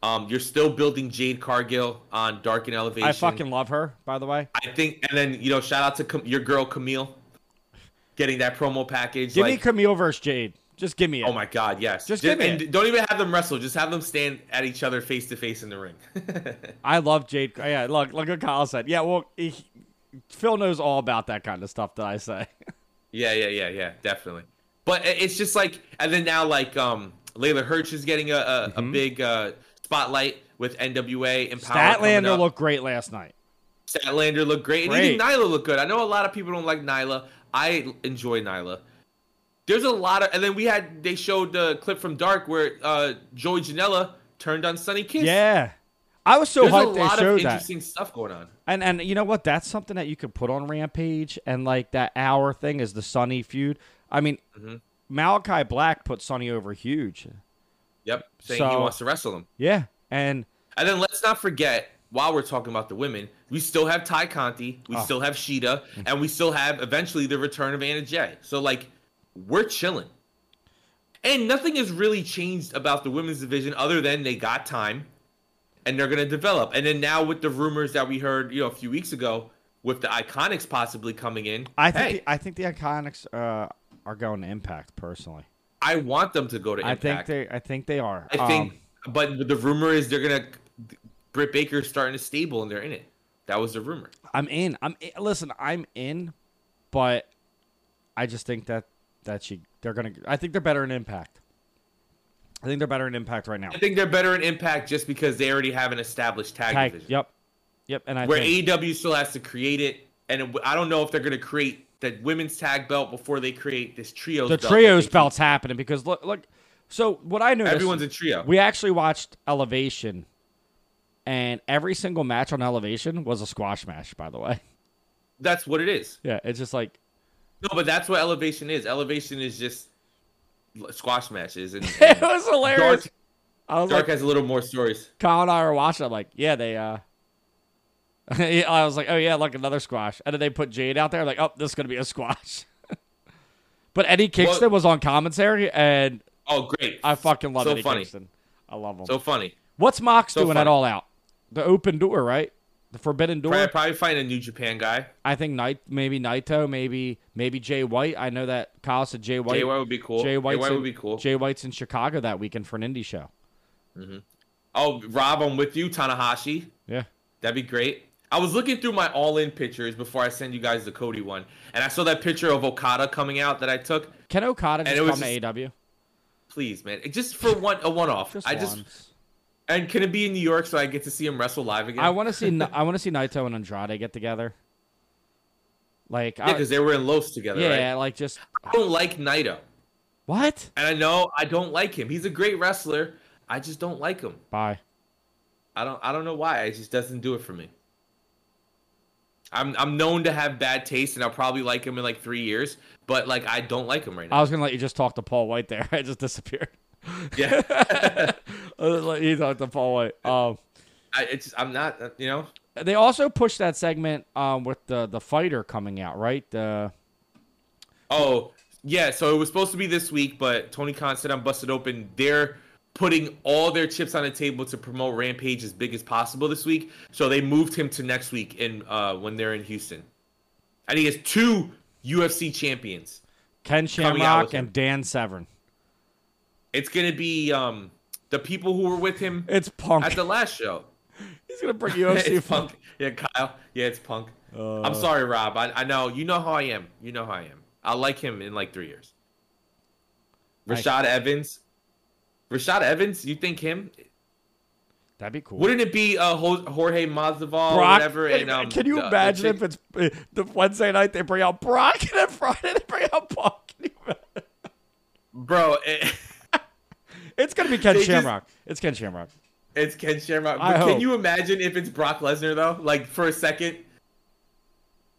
Um, you're still building Jade Cargill on Dark and Elevation. I fucking love her. By the way, I think, and then you know, shout out to Cam- your girl Camille, getting that promo package. give me Camille versus Jade. Just give me it. oh my god, yes. Just give me and don't even have them wrestle. Just have them stand at each other face to face in the ring. I love Jade. Yeah, look, look what Kyle said. Yeah, well, he, Phil knows all about that kind of stuff that I say. yeah, yeah, yeah, yeah, definitely. But it's just like, and then now like um, Leyla Hirsch is getting a a, Mm-hmm. a big uh, spotlight with NWA and Power. Statlander looked great last night. Statlander looked great, and even Nyla looked good. I know a lot of people don't like Nyla. I enjoy Nyla. There's a lot of, and then we had they showed the clip from Dark where uh, Joey Janela turned on Sunny Kiss. Yeah, I was so there's a hyped they lot of showed that. interesting stuff going on. And and you know what? That's something that you could put on Rampage and like that hour thing is the Sunny feud. I mean, Mhm. Malakai Black put Sunny over huge. Yep, saying he wants to wrestle him. Yeah, and And then let's not forget, while we're talking about the women, we still have Tay Conti, we Oh. still have Shida, and we still have eventually the return of Anna Jay. So like, we're chilling. And nothing has really changed about the women's division other than they got time and they're gonna develop. And then now with the rumors that we heard, you know, a few weeks ago, with the Iconics possibly coming in, I think hey, the, I think the Iconics uh, are going to Impact personally. I want them to go to I think they I think they are. I think, Um, but the rumor is they're gonna. Britt Baker's starting a stable and they're in it. That was the rumor. I'm in. I'm in. listen. I'm in, but I just think that that she they're gonna. I think they're better in Impact. I think they're better in Impact right now. I think they're better in Impact just because they already have an established tag, Tag, division. yep, yep. And I Where think, AEW still has to create it, and it, I don't know if they're going to create the women's tag belt before they create this trios. the belt trios belt's happening because look, look. So what I noticed, Everyone's a trio. we actually watched Elevation, and every single match on Elevation was a squash match. By the way, That's what it is. yeah, it's just like No, but that's what elevation is. Elevation is just squash matches, and, it was hilarious. Dark, Dark like, has a little more stories. Kyle and I were watching. I'm like, yeah, they. uh I was like, oh yeah, look another squash, and then they put Jade out there. Like, oh, this is gonna be a squash. but Eddie Kingston Well- was on commentary, and Oh, great! I fucking love So Eddie funny. Kingston. I love him. So funny. What's Mox so doing funny. at All Out? The open door, right? The forbidden door. Probably, probably find a New Japan guy. I think Night, maybe Naito, maybe maybe Jay White. I know that Kyle said Jay White. Jay White would be cool. Jay Jay White's White in, would be cool. Jay White's in Chicago that weekend for an indie show. Mm-hmm. Oh, Rob, I'm with you. Tanahashi. Yeah. That'd be great. I was looking through my all-in pictures before I send you guys the Cody one, and I saw that picture of Okada coming out that I took. Can Okada And just it was come just- to AW? Please, man, just for one a one-off. Just I just once. and can it be in New York so I get to see him wrestle live again? I want to see. I want to see Naito and Andrade get together. Like, yeah, because they were in Los together. yeah, right? like just I don't like Naito, what? and I know I don't like him. He's a great wrestler. I just don't like him. Bye. I don't I don't know why. It just doesn't do it for me. I'm I'm known to have bad taste, and I'll probably like him in like three years. But like I don't like him right now. I was gonna let you just talk to Paul White there. I just disappeared. Yeah, like, you talk to Paul White. Um, I, it's I'm not. uh, You know. they also pushed that segment um with the the fighter coming out, right? The Oh yeah. So it was supposed to be this week, but Tony Khan said I'm busted open. They're putting all their chips on the table to promote Rampage as big as possible this week. So they moved him to next week in uh when they're in Houston. And he has two UFC champions. Ken Shamrock and Dan Severn. It's gonna be um the people who were with him It's Punk. at the last show. He's gonna bring UFC it's Punk. Yeah, Kyle. Yeah, it's Punk. Uh, I'm sorry, Rob. I, I know you know how I am. You know how I am. I'll like him in like three years. Rashad Evans. Rashad Evans, you think him? That'd be cool. Wouldn't it be uh, Jorge Masvidal or whatever? And, um, can you the- the imagine chick- if it's uh, the Wednesday night they bring out Brock and then Friday they bring out you bro? It, It's gonna be Ken They just- Shamrock. It's Ken Shamrock. it's Ken Shamrock. I But hope. can you imagine if it's Brock Lesnar though? Like for a second,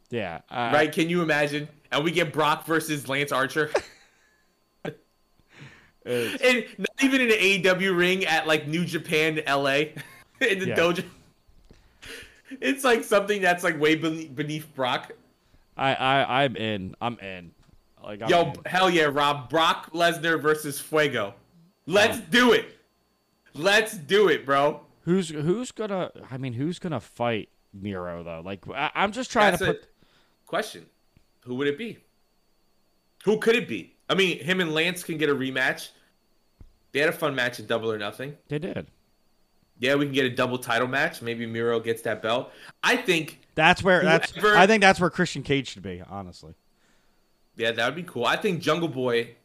Yeah. Uh, right? Can you imagine? And we get Brock versus Lance Archer. and not even in an AEW ring at like New Japan, LA, in the Yeah. dojo. It's like something that's like way beneath, Brock. I, I I'm in. I'm in. Like I'm Yo, in. hell yeah, Rob. Brock Lesnar versus Fuego. Let's do it. Let's do it, bro. who's who's gonna? I mean, who's gonna fight Miro though? Like I, I'm just trying That's to put. question. Who would it be? Who could it be? I mean, him and Lance can get a rematch. They had a fun match at Double or Nothing. They did. Yeah, we can get a double title match. Maybe Miro gets that belt. I think That's where. That's. Whoever- I think that's where Christian Cage should be. Honestly. Yeah, that would be cool. I think Jungle Boy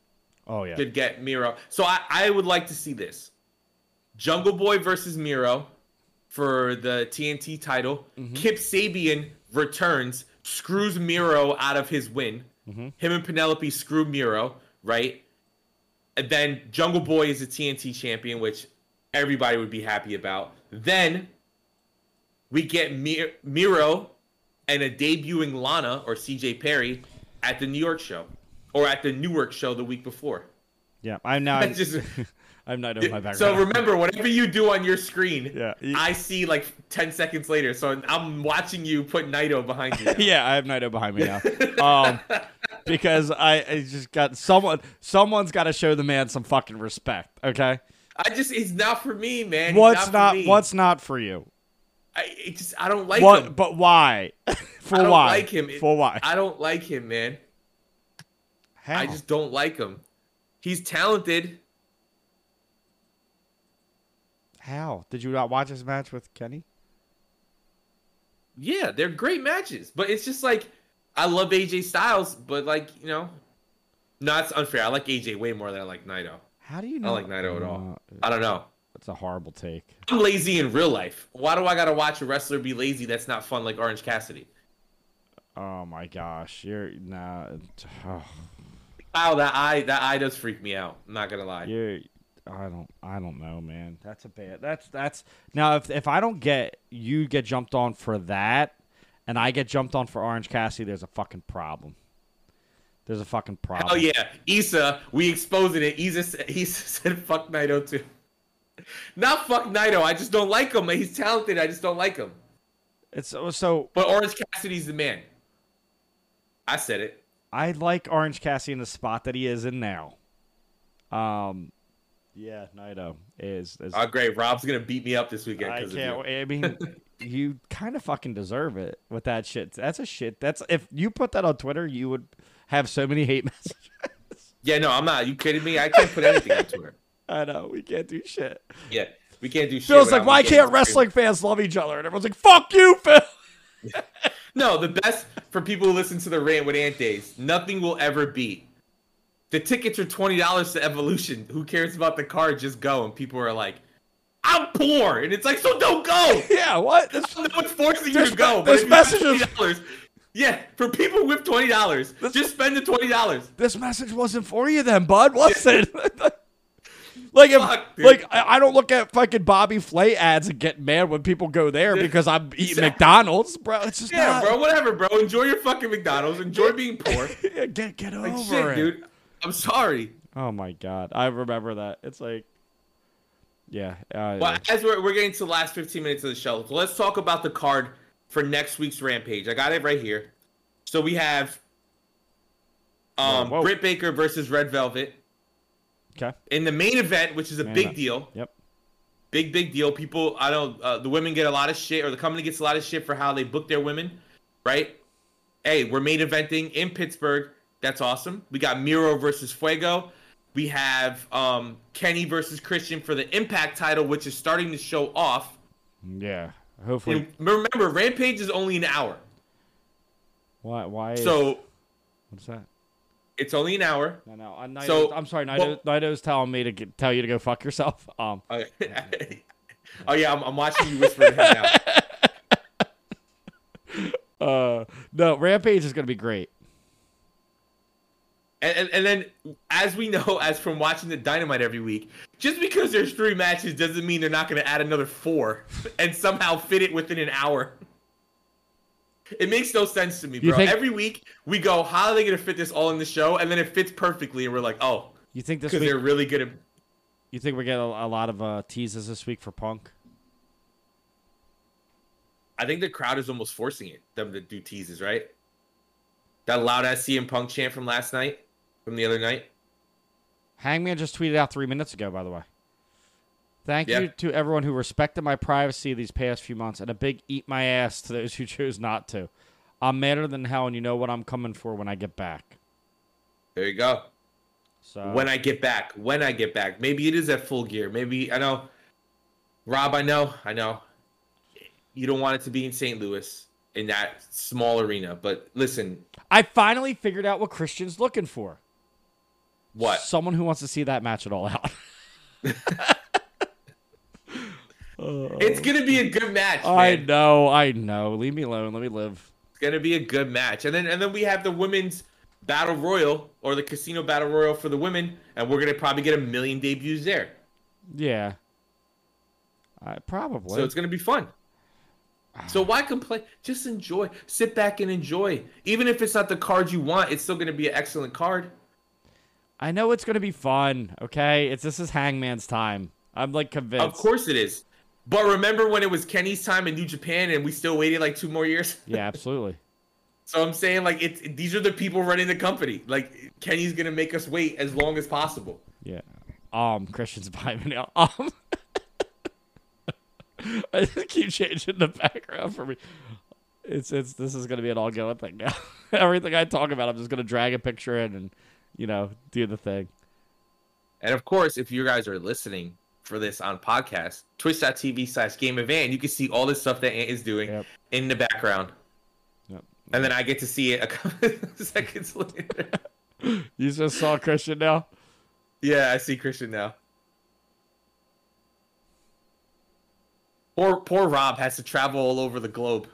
Oh yeah. could get Miro. So I, I would like to see this. Jungle Boy versus Miro for the TNT title. Mm-hmm. Kip Sabian returns, screws Miro out of his win. Mm-hmm. Him and Penelope screw Miro, right? And then Jungle Boy is a TNT champion, which everybody would be happy about. Then we get Mir- Miro and a debuting Lana or CJ Perry at the New York show or at the Newark show the week before. Yeah. I'm now. That's just- I'm not in my background. So remember, whatever you do on your screen, Yeah. I see like 10 seconds later. So I'm watching you put Naito behind you. yeah, I have Naito behind me now. Um, because I, I just got someone. Someone's got to show the man some fucking respect. Okay. I just, it's not for me, man. What's not? What's not for you? I it just, I don't like what? him. But why? for I don't why? like him. For why? I don't like him, man. How? I just don't like him. He's talented. How did you not watch his match with Kenny? Yeah, they're great matches, but it's just like I love AJ Styles, but like you know, no, it's unfair. I like AJ way more than I like Naito. How do you I know? don't like Naito at all. I don't know. That's a horrible take. I'm lazy in real life. Why do I gotta watch a wrestler be lazy? That's not fun, like Orange Cassidy. Oh my gosh, you're nah. Oh, Wow, that eye, that eye does freak me out. I'm not gonna lie. you're. I don't. I don't know, man. That's a bad. That's that's now. If if I don't get you get jumped on for that, and I get jumped on for Orange Cassidy, there's a fucking problem. There's a fucking problem. Oh yeah, Issa, we exposing it. Issa, said- Issa said fuck Naito too. Not fuck Naito. I just don't like him. He's talented. I just don't like him. It's so- so. But Orange Cassidy's the man. I said it. I like Orange Cassidy in the spot that he is in now. Um, yeah, Naito is. is Oh great, Rob's gonna beat me up this weekend. I can't. you. I mean, you kind of fucking deserve it with that shit. That's a shit. That's if you put that on Twitter, you would have so many hate messages. Yeah, no, I'm not. you kidding me? I can't put anything on Twitter. I know we can't do shit. Yeah, we can't do shit. Phil's like, why can't wrestling fans love each other? And everyone's like, fuck you, Phil. No, the best for people who listen to the rant with Ant Days, nothing will ever beat. The tickets are twenty dollars to Evolution. Who cares about the card? Just go. And people are like, "I'm poor," and it's like, so don't go. yeah, what? No one's forcing you to go. This if you have message is- $20, yeah, for people with twenty dollars, just spend the twenty dollars. this message wasn't for you then, bud. What's it? Like if Fuck, like I, I don't look at fucking Bobby Flay ads and get mad when people go there because I'm eating McDonald's, bro. It's just Yeah, not, bro. Whatever, bro. Enjoy your fucking McDonald's. Enjoy being poor. Yeah, get get over Like shit, it. dude. I'm sorry. Oh my god, I remember that. It's like, yeah. Uh, Well, as we're, we're getting to the last 15 minutes of the show, so let's talk about the card for next week's Rampage. I got it right here. So we have um, Whoa, whoa. Britt Baker versus Red Velvet okay. in the main event, which is a Main big event. deal. Yep. Big big deal. People, I don't. Uh, the women get a lot of shit, or the company gets a lot of shit for how they book their women, right? Hey, we're main eventing in Pittsburgh. That's awesome. We got Miro versus Fuego. We have um, Kenny versus Christian for the Impact title, which is starting to show off. Yeah. Hopefully. And remember, Rampage is only an hour, why? Why? So what's that? it's only an hour. No, no. Uh, Naito, So, I'm sorry. well- Naito, Naito's telling me to get, tell you to go fuck yourself. Um. Uh, oh yeah, I'm, I'm watching you whisper to him now. Uh. No. Rampage is gonna be great. And, and, and then, as we know, as from watching the Dynamite every week, just because there's three matches doesn't mean they're not going to add another four and somehow fit it within an hour. It makes no sense to me, bro. think- every week we go, how are they going to fit this all in the show? And then it fits perfectly, and we're like, oh, You think this because week? they're really good at. You think we get a, a lot of uh, teases this week for Punk? I think the crowd is almost forcing it them to do teases, right? That loud ass CM Punk chant from last night, from the other night. Hangman just tweeted out three minutes ago, by the way. Thank Yeah. you to everyone who respected my privacy these past few months, and a big eat my ass to those who chose not to. I'm madder than hell, and you know what I'm coming for when I get back. There you go. So when I get back. When I get back. Maybe it is at full gear. Maybe I know. Rob, I know, I know. You don't want it to be in St. Louis in that small arena, but listen, I finally figured out what Christian's looking for. What? Someone who wants to see that match at all out. It's gonna be a good match, I man. know, I know. Leave me alone. Let me live. It's gonna be a good match, and then and then we have the women's battle royal or the casino battle royal for the women, and we're gonna probably get a million debuts there. Yeah. I probably. So it's gonna be fun. So ah. why complain? Just enjoy. Sit back and enjoy. Even if it's not the card you want, it's still gonna be an excellent card. I know it's gonna be fun. Okay, it's this is Hangman's time. I'm like convinced. Of course it is. But remember when it was Kenny's time in New Japan and we still waited like two more years? Yeah, absolutely. So I'm saying like it's these are the people running the company. Like Kenny's gonna make us wait as long as possible. Yeah. Um, Christian's behind me now. Um, I just keep changing the background for me. It's it's this is gonna be an ongoing thing now. Everything I talk about, I'm just gonna drag a picture in and you know do the thing. And of course, if you guys are listening for this on podcast, twitch.tv slash game of Van, you can see all this stuff that Ant is doing Yep. in the background. Yep. And then I get to see it a couple seconds later. You just saw Christian now. Yeah, I see Christian now. Poor poor Rob has to travel all over the globe.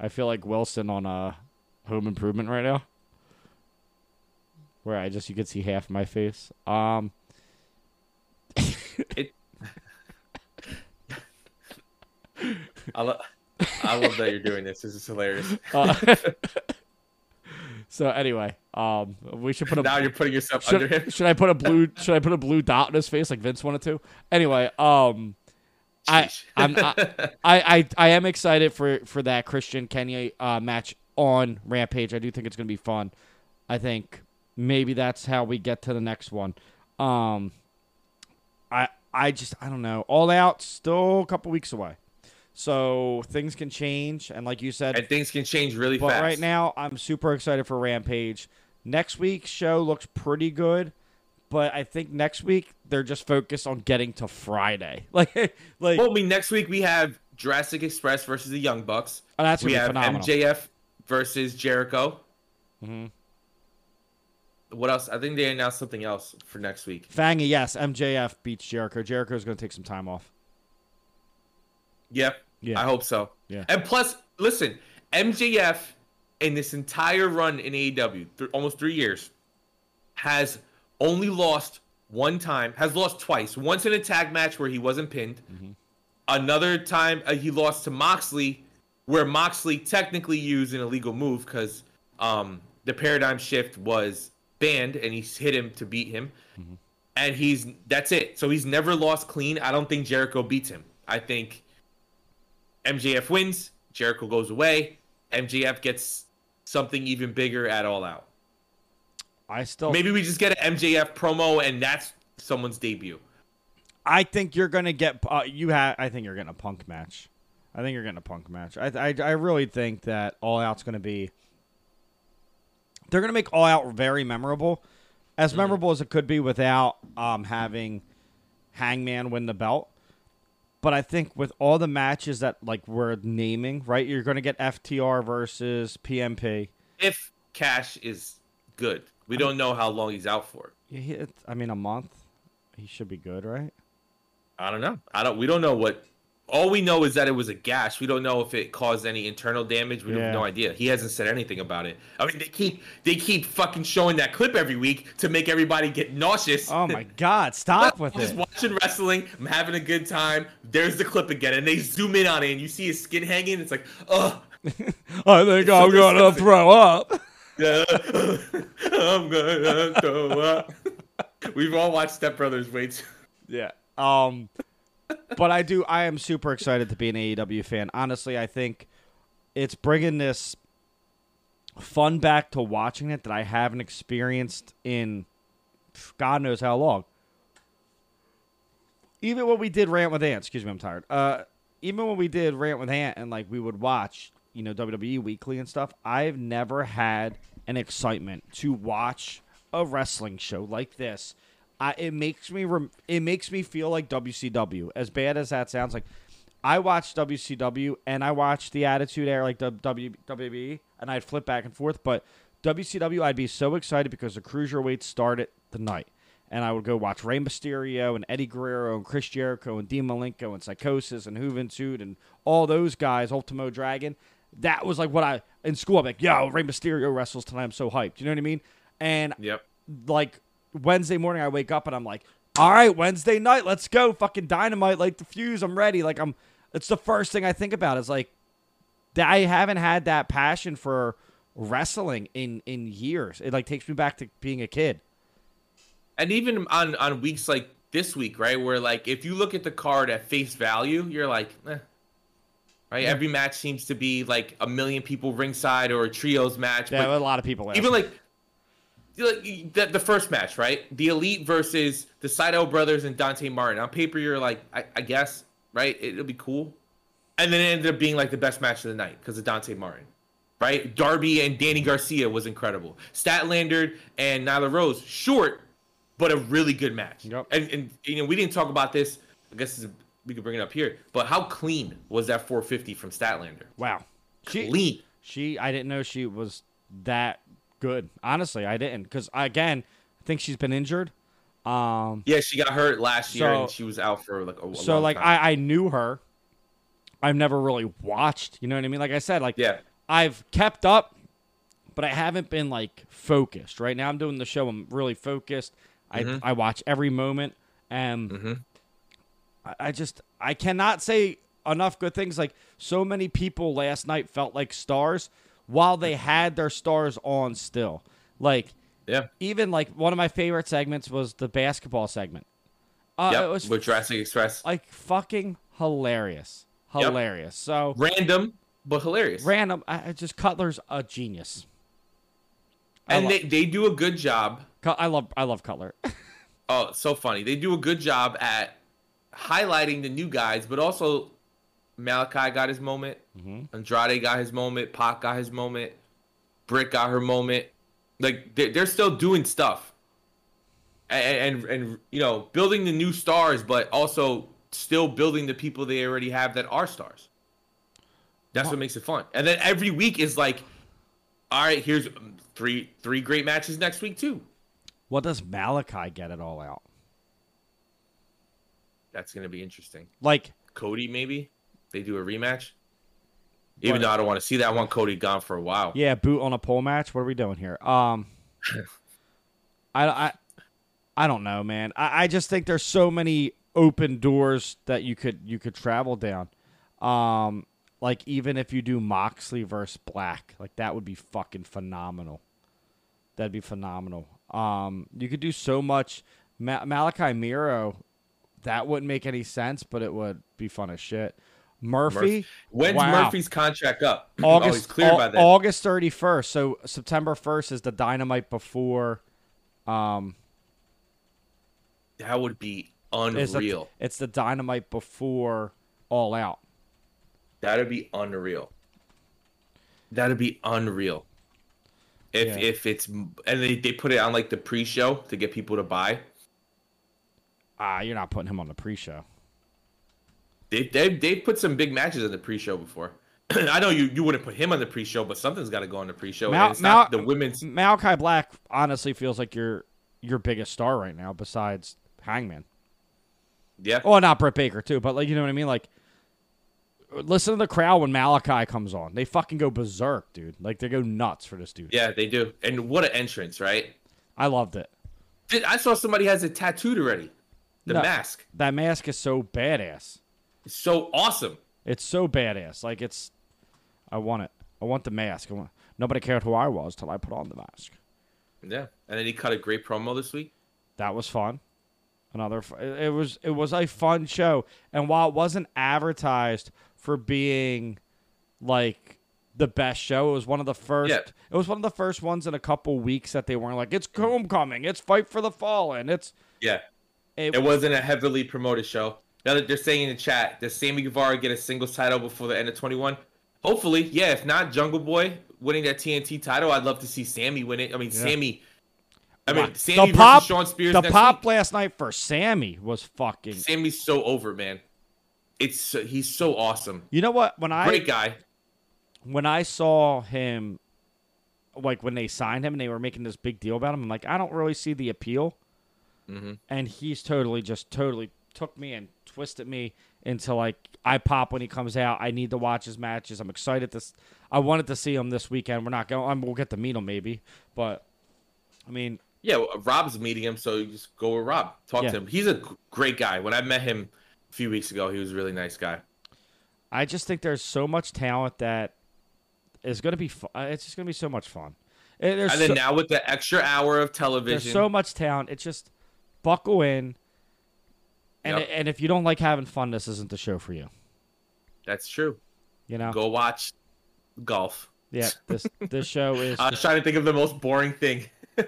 I feel like Wilson on uh, Home Improvement right now, where I just you could see half my face. Um, It. I, lo- I love that you're doing this. This is hilarious. uh, so anyway, um, we should put a now you're putting yourself under him. should, should I put a blue should I put a blue dot in his face like Vince wanted to? Anyway, um I I'm I, I I I am excited for for that Christian Kenny uh match on Rampage. I do think it's going to be fun. I think maybe that's how we get to the next one. Um I I just I don't know. All out still a couple weeks away. So things can change and like you said and things can change really but fast. right now, I'm super excited for Rampage. Next week's show looks pretty good, but I think next week they're just focused on getting to Friday. Like, like well, I mean, next week we have Jurassic Express versus the Young Bucks. oh, that's we have phenomenal. MJF versus Jericho. Mhm. What else? I think they announced something else for next week. Fangy, yes, MJF beats Jericho. Jericho's going to take some time off. Yep. Yeah. I hope so. Yeah. And plus, listen, MJF in this entire run in AEW, th- almost three years, has only lost one time, has lost twice. Once in a tag match where he wasn't pinned. Mm-hmm. Another time uh, he lost to Moxley, where Moxley technically used an illegal move because um, the paradigm shift was banned and he hit him to beat him. Mm-hmm. And he's that's it. So he's never lost clean. I don't think Jericho beats him. I think MJF wins, Jericho goes away, MJF gets something even bigger at All Out. I still Maybe we just get an MJF promo and that's someone's debut. I think you're gonna get uh, you have. I think you're getting a punk match. I think you're getting a punk match. I I, I really think that All Out's gonna be. They're gonna make All Out very memorable, as Mm-hmm. memorable as it could be without um having Hangman win the belt. But I think with all the matches that like we're naming, right, you're gonna get FTR versus PMP. If Cash is good, we don't know how long he's out for. Yeah, it's- I mean, a month. He should be good, right? I don't know. I don't. We don't know what. All we know is that it was a gash. We don't know if it caused any internal damage. We Yeah. have no idea. He hasn't said anything about it. I mean, they keep they keep fucking showing that clip every week to make everybody get nauseous. Oh my God! Stop with it. I'm just watching wrestling. I'm having a good time. There's the clip again, and they zoom in on it, and you see his skin hanging. It's like, oh, I think I'm gonna throw up. yeah, I'm gonna throw up. We've all watched Step Brothers. Wait. Yeah. Um, but I do. I am super excited to be an AEW fan. Honestly, I think it's bringing this fun back to watching it that I haven't experienced in God knows how long. Even when we did rant with Ant, excuse me, I'm tired. Uh, even when we did rant with Ant and like we would watch, you know, WWE weekly and stuff, I've never had an excitement to watch a wrestling show like this. I, it makes me rem- it makes me feel like WCW. As bad as that sounds, like I watched WCW and I watched the Attitude Era, like the W- WWE, and I'd flip back and forth. But WCW, I'd be so excited because the cruiserweights started the night, and I would go watch Rey Mysterio and Eddie Guerrero and Chris Jericho and Dean Malenko and Psicosis and Juventud and all those guys, Ultimo Dragon. That was like what I in school. I'm like, yo, Rey Mysterio wrestles tonight. I'm so hyped. You know what I mean? And Yep. like Wednesday morning, I wake up and I'm like, all right, Wednesday night, let's go, fucking dynamite, like the fuse, I'm ready. Like I'm, it's the first thing I think about is like, I haven't had that passion for wrestling in in years. It like takes me back to being a kid. And even on on weeks like this week, right, where like if you look at the card at face value, you're like, eh. right. Every match seems to be like a million people ringside or a trios match. Yeah, but a lot of people. even like the, the first match, right? The Elite versus the Sydal brothers and Dante Martin. On paper, you're like, I, I guess, right? It'll be cool. And then it ended up being like the best match of the night because of Dante Martin, right? Darby and Danny Garcia was incredible. Statlander and Nyla Rose, short, but a really good match. Yep. And, and you know, we didn't talk about this. I guess we could bring it up here. But how clean was that 450 from Statlander? wow, she Clean. she I didn't know she was that good. Honestly, I didn't because again, I think she's been injured. Um, Yeah, she got hurt last year So- and she was out for like a, a so like. I, I knew her. I've never really watched. You know what I mean? Like I said, like Yeah. I've kept up, but I haven't been like focused. Right now, I'm doing the show. I'm really focused. Mhm. I I watch every moment, and Mhm. I, I just I cannot say enough good things. Like so many people last night felt like stars while they had their stars on still. Like Yeah. even like one of my favorite segments was the basketball segment. Uh, yep. It was with Jurassic Express. like fucking hilarious, Yep. hilarious. So Random, but hilarious. random. I, just Cutler's a genius. I and lo- they, they do a good job. I love I love Cutler. Oh, so funny. They do a good job at highlighting the new guys, but also Malakai got his moment. Mhm. Andrade got his moment. Pac got his moment. Britt got her moment. Like they're, they're still doing stuff, and, and and you know building the new stars, but also still building the people they already have that are stars. That's what makes it fun. And then every week is like, all right, here's three three great matches next week too. what does Malakai get it all out? That's gonna be interesting. Like Cody, maybe they do a rematch. Even But- though I don't want to see that one, Cody gone for a while. yeah, boot on a pole match. What are we doing here? Um, I I I don't know, man. I, I just think there's so many open doors that you could you could travel down. Um, like even if you do Moxley versus Black, like that would be fucking phenomenal. That'd be phenomenal. Um, you could do so much. Ma- Malakai Miro, that wouldn't make any sense, but it would be fun as shit. Murphy, When's wow. Murphy's contract up? oh, August cleared Au- by then. August thirty first. So September first is the Dynamite before. Um, that would be is the- unreal. it's the Dynamite before All Out. That'd be unreal. That'd be unreal. If Yeah. if it's and they, they put it on like the pre-show to get people to buy. Ah, you're not putting him on the pre-show. They they they put some big matches in the pre-show before. I know you you wouldn't put him on the pre-show, but something's got to go on the pre-show. Mal- it's not the women's. Malakai Black honestly feels like your your biggest star right now, besides Hangman. Yeah, Oh, not Britt Baker too, but like you know what I mean. Like, listen to the crowd when Malakai comes on. They fucking go berserk, dude. Like they go nuts for this dude. yeah, they do. And what an entrance, right? I loved it. Did- I saw somebody has it tattooed already. The No. mask. That mask is so badass. It's so awesome. It's so badass. Like it's, I want it. I want the mask. Want. Nobody cared who I was till I put on the mask. Yeah, and then he cut a great promo this week. That was fun. Another. It it was. It was a fun show, and while it wasn't advertised for being like the best show, it was one of the first. Yeah. It was one of the first ones in a couple weeks that they weren't like, "It's homecoming. It's fight for the fallen. It's." Yeah, It, it wasn't a heavily promoted show. Now that they're saying in the chat, does Sammy Guevara get a singles title before the end of 21? Hopefully, yeah. If not, Jungle Boy winning that TNT title, I'd love to see Sammy win it. I mean, Yeah. Sammy. I mean, Sammy the pop, Shawn Spears. the pop week. last night for Sammy was fucking. Sammy's so over, man. It's so- he's so awesome. You know what? When I Great guy. when I saw him, like when they signed him and they were making this big deal about him, I'm like, I don't really see the appeal. Mhm. And he's totally just totally took me and twisted me into like I pop when he comes out. I need to watch his matches. I'm excited to. I wanted to see him this weekend. We're not going. Um, we'll get to meet him maybe, but I mean, Yeah, well, Rob's meeting him, so you just go with Rob. Talk Yeah. to him. He's a great guy. When I met him a few weeks ago, he was a really nice guy. I just think there's so much talent that is going to be. Fu- uh, it's just going to be so much fun. And And then so- now with the extra hour of television, There's so much talent. It's just buckle in. And Yep. and if you don't like having fun, this isn't the show for you. that's true. You know? Go watch golf. Yeah. This this show is I was trying to think of the most boring thing.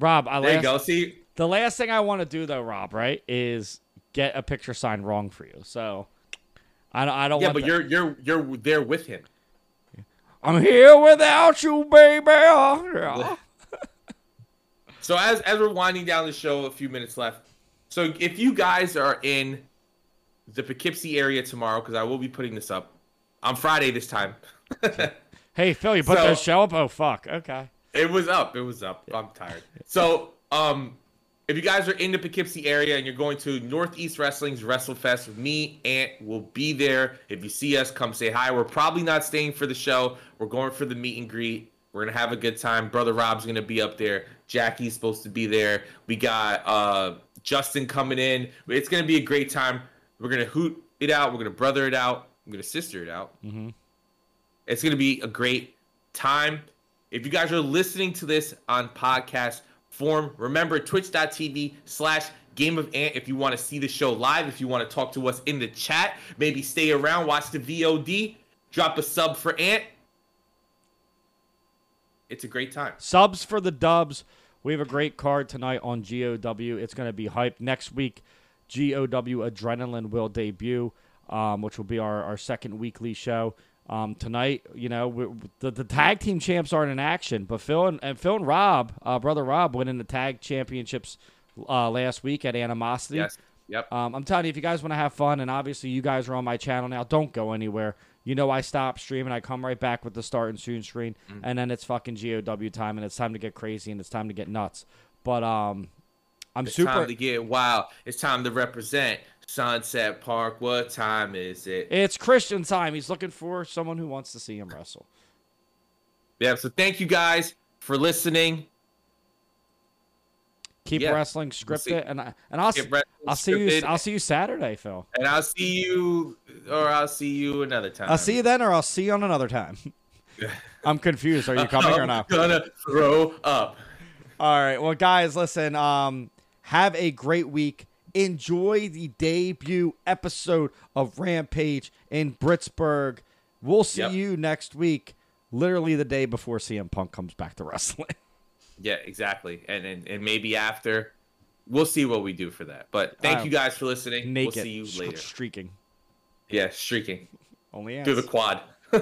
Rob. I There you last, go. See, the last thing I want to do though, Rob, right, is get a picture signed wrong for you. So I don't. I don't. yeah, but that- you're you're you're there with him. I'm here without you, baby. Yeah. So as as we're winding down the show, a few minutes left. So if you guys are in the Poughkeepsie area tomorrow, because I will be putting this up on Friday this time. Hey Phil, you put So- that show up? Oh fuck. Okay. It was up. It was up. I'm tired. So, um, if you guys are in the Poughkeepsie area and you're going to Northeast Wrestling's WrestleFest, with me, Ant will be there. If you see us, come say hi. We're probably not staying for the show. We're going for the meet and greet. We're gonna have a good time. Brother Rob's gonna be up there. Jackie's supposed to be there. We got uh Justin coming in. It's gonna be a great time. We're gonna hoot it out. We're gonna brother it out. I'm gonna sister it out. Mm-hmm. It's going to be a great time. If you guys are listening to this on podcast form, remember twitch.tv slash game of ant if you want to see the show live, if you want to talk to us in the chat, maybe stay around, watch the VOD, drop a sub for Ant. It's a great time. Subs for the dubs. We have a great card tonight on GOW. It's going to be hyped. Next week, GOW Adrenaline will debut, um, which will be our, our second weekly show. Um, tonight, you know, we, the, the tag team champs aren't in action, but Phil and, and Phil and Rob, uh, brother Rob, winning the tag championships uh, last week at Animosity. Yes. Yep. Um, I'm telling you, if you guys want to have fun, and obviously you guys are on my channel now, don't go anywhere. You know I stop streaming, I come right back with the start and soon screen, Mm-hmm. and then it's fucking GOW time, and it's time to get crazy, and it's time to get nuts. But um, I'm It's super. time to get wild. It's time to represent Sunset Park. What time is it? It's Christian time. He's looking for someone who wants to see him wrestle. Yeah, so thank you guys for listening. Keep Yeah, wrestling we'll see. scripted, and I, and I'll wrestling I'll see you I'll see you Saturday, Phil. and I'll see you, or I'll see you another time. I'll see you then, or I'll see you on another time. I'm confused. Are you coming or I'm not? Gonna throw up. All right. Well, guys, listen. Um, have a great week. Enjoy the debut episode of Rampage in Britsburg. We'll see Yep. you next week. Literally the day before CM Punk comes back to wrestling. Yeah, exactly. And, and and maybe after, we'll see what we do for that. But thank you guys for listening. Naked, We'll see you later. streaking. Yeah, streaking Only through the quad.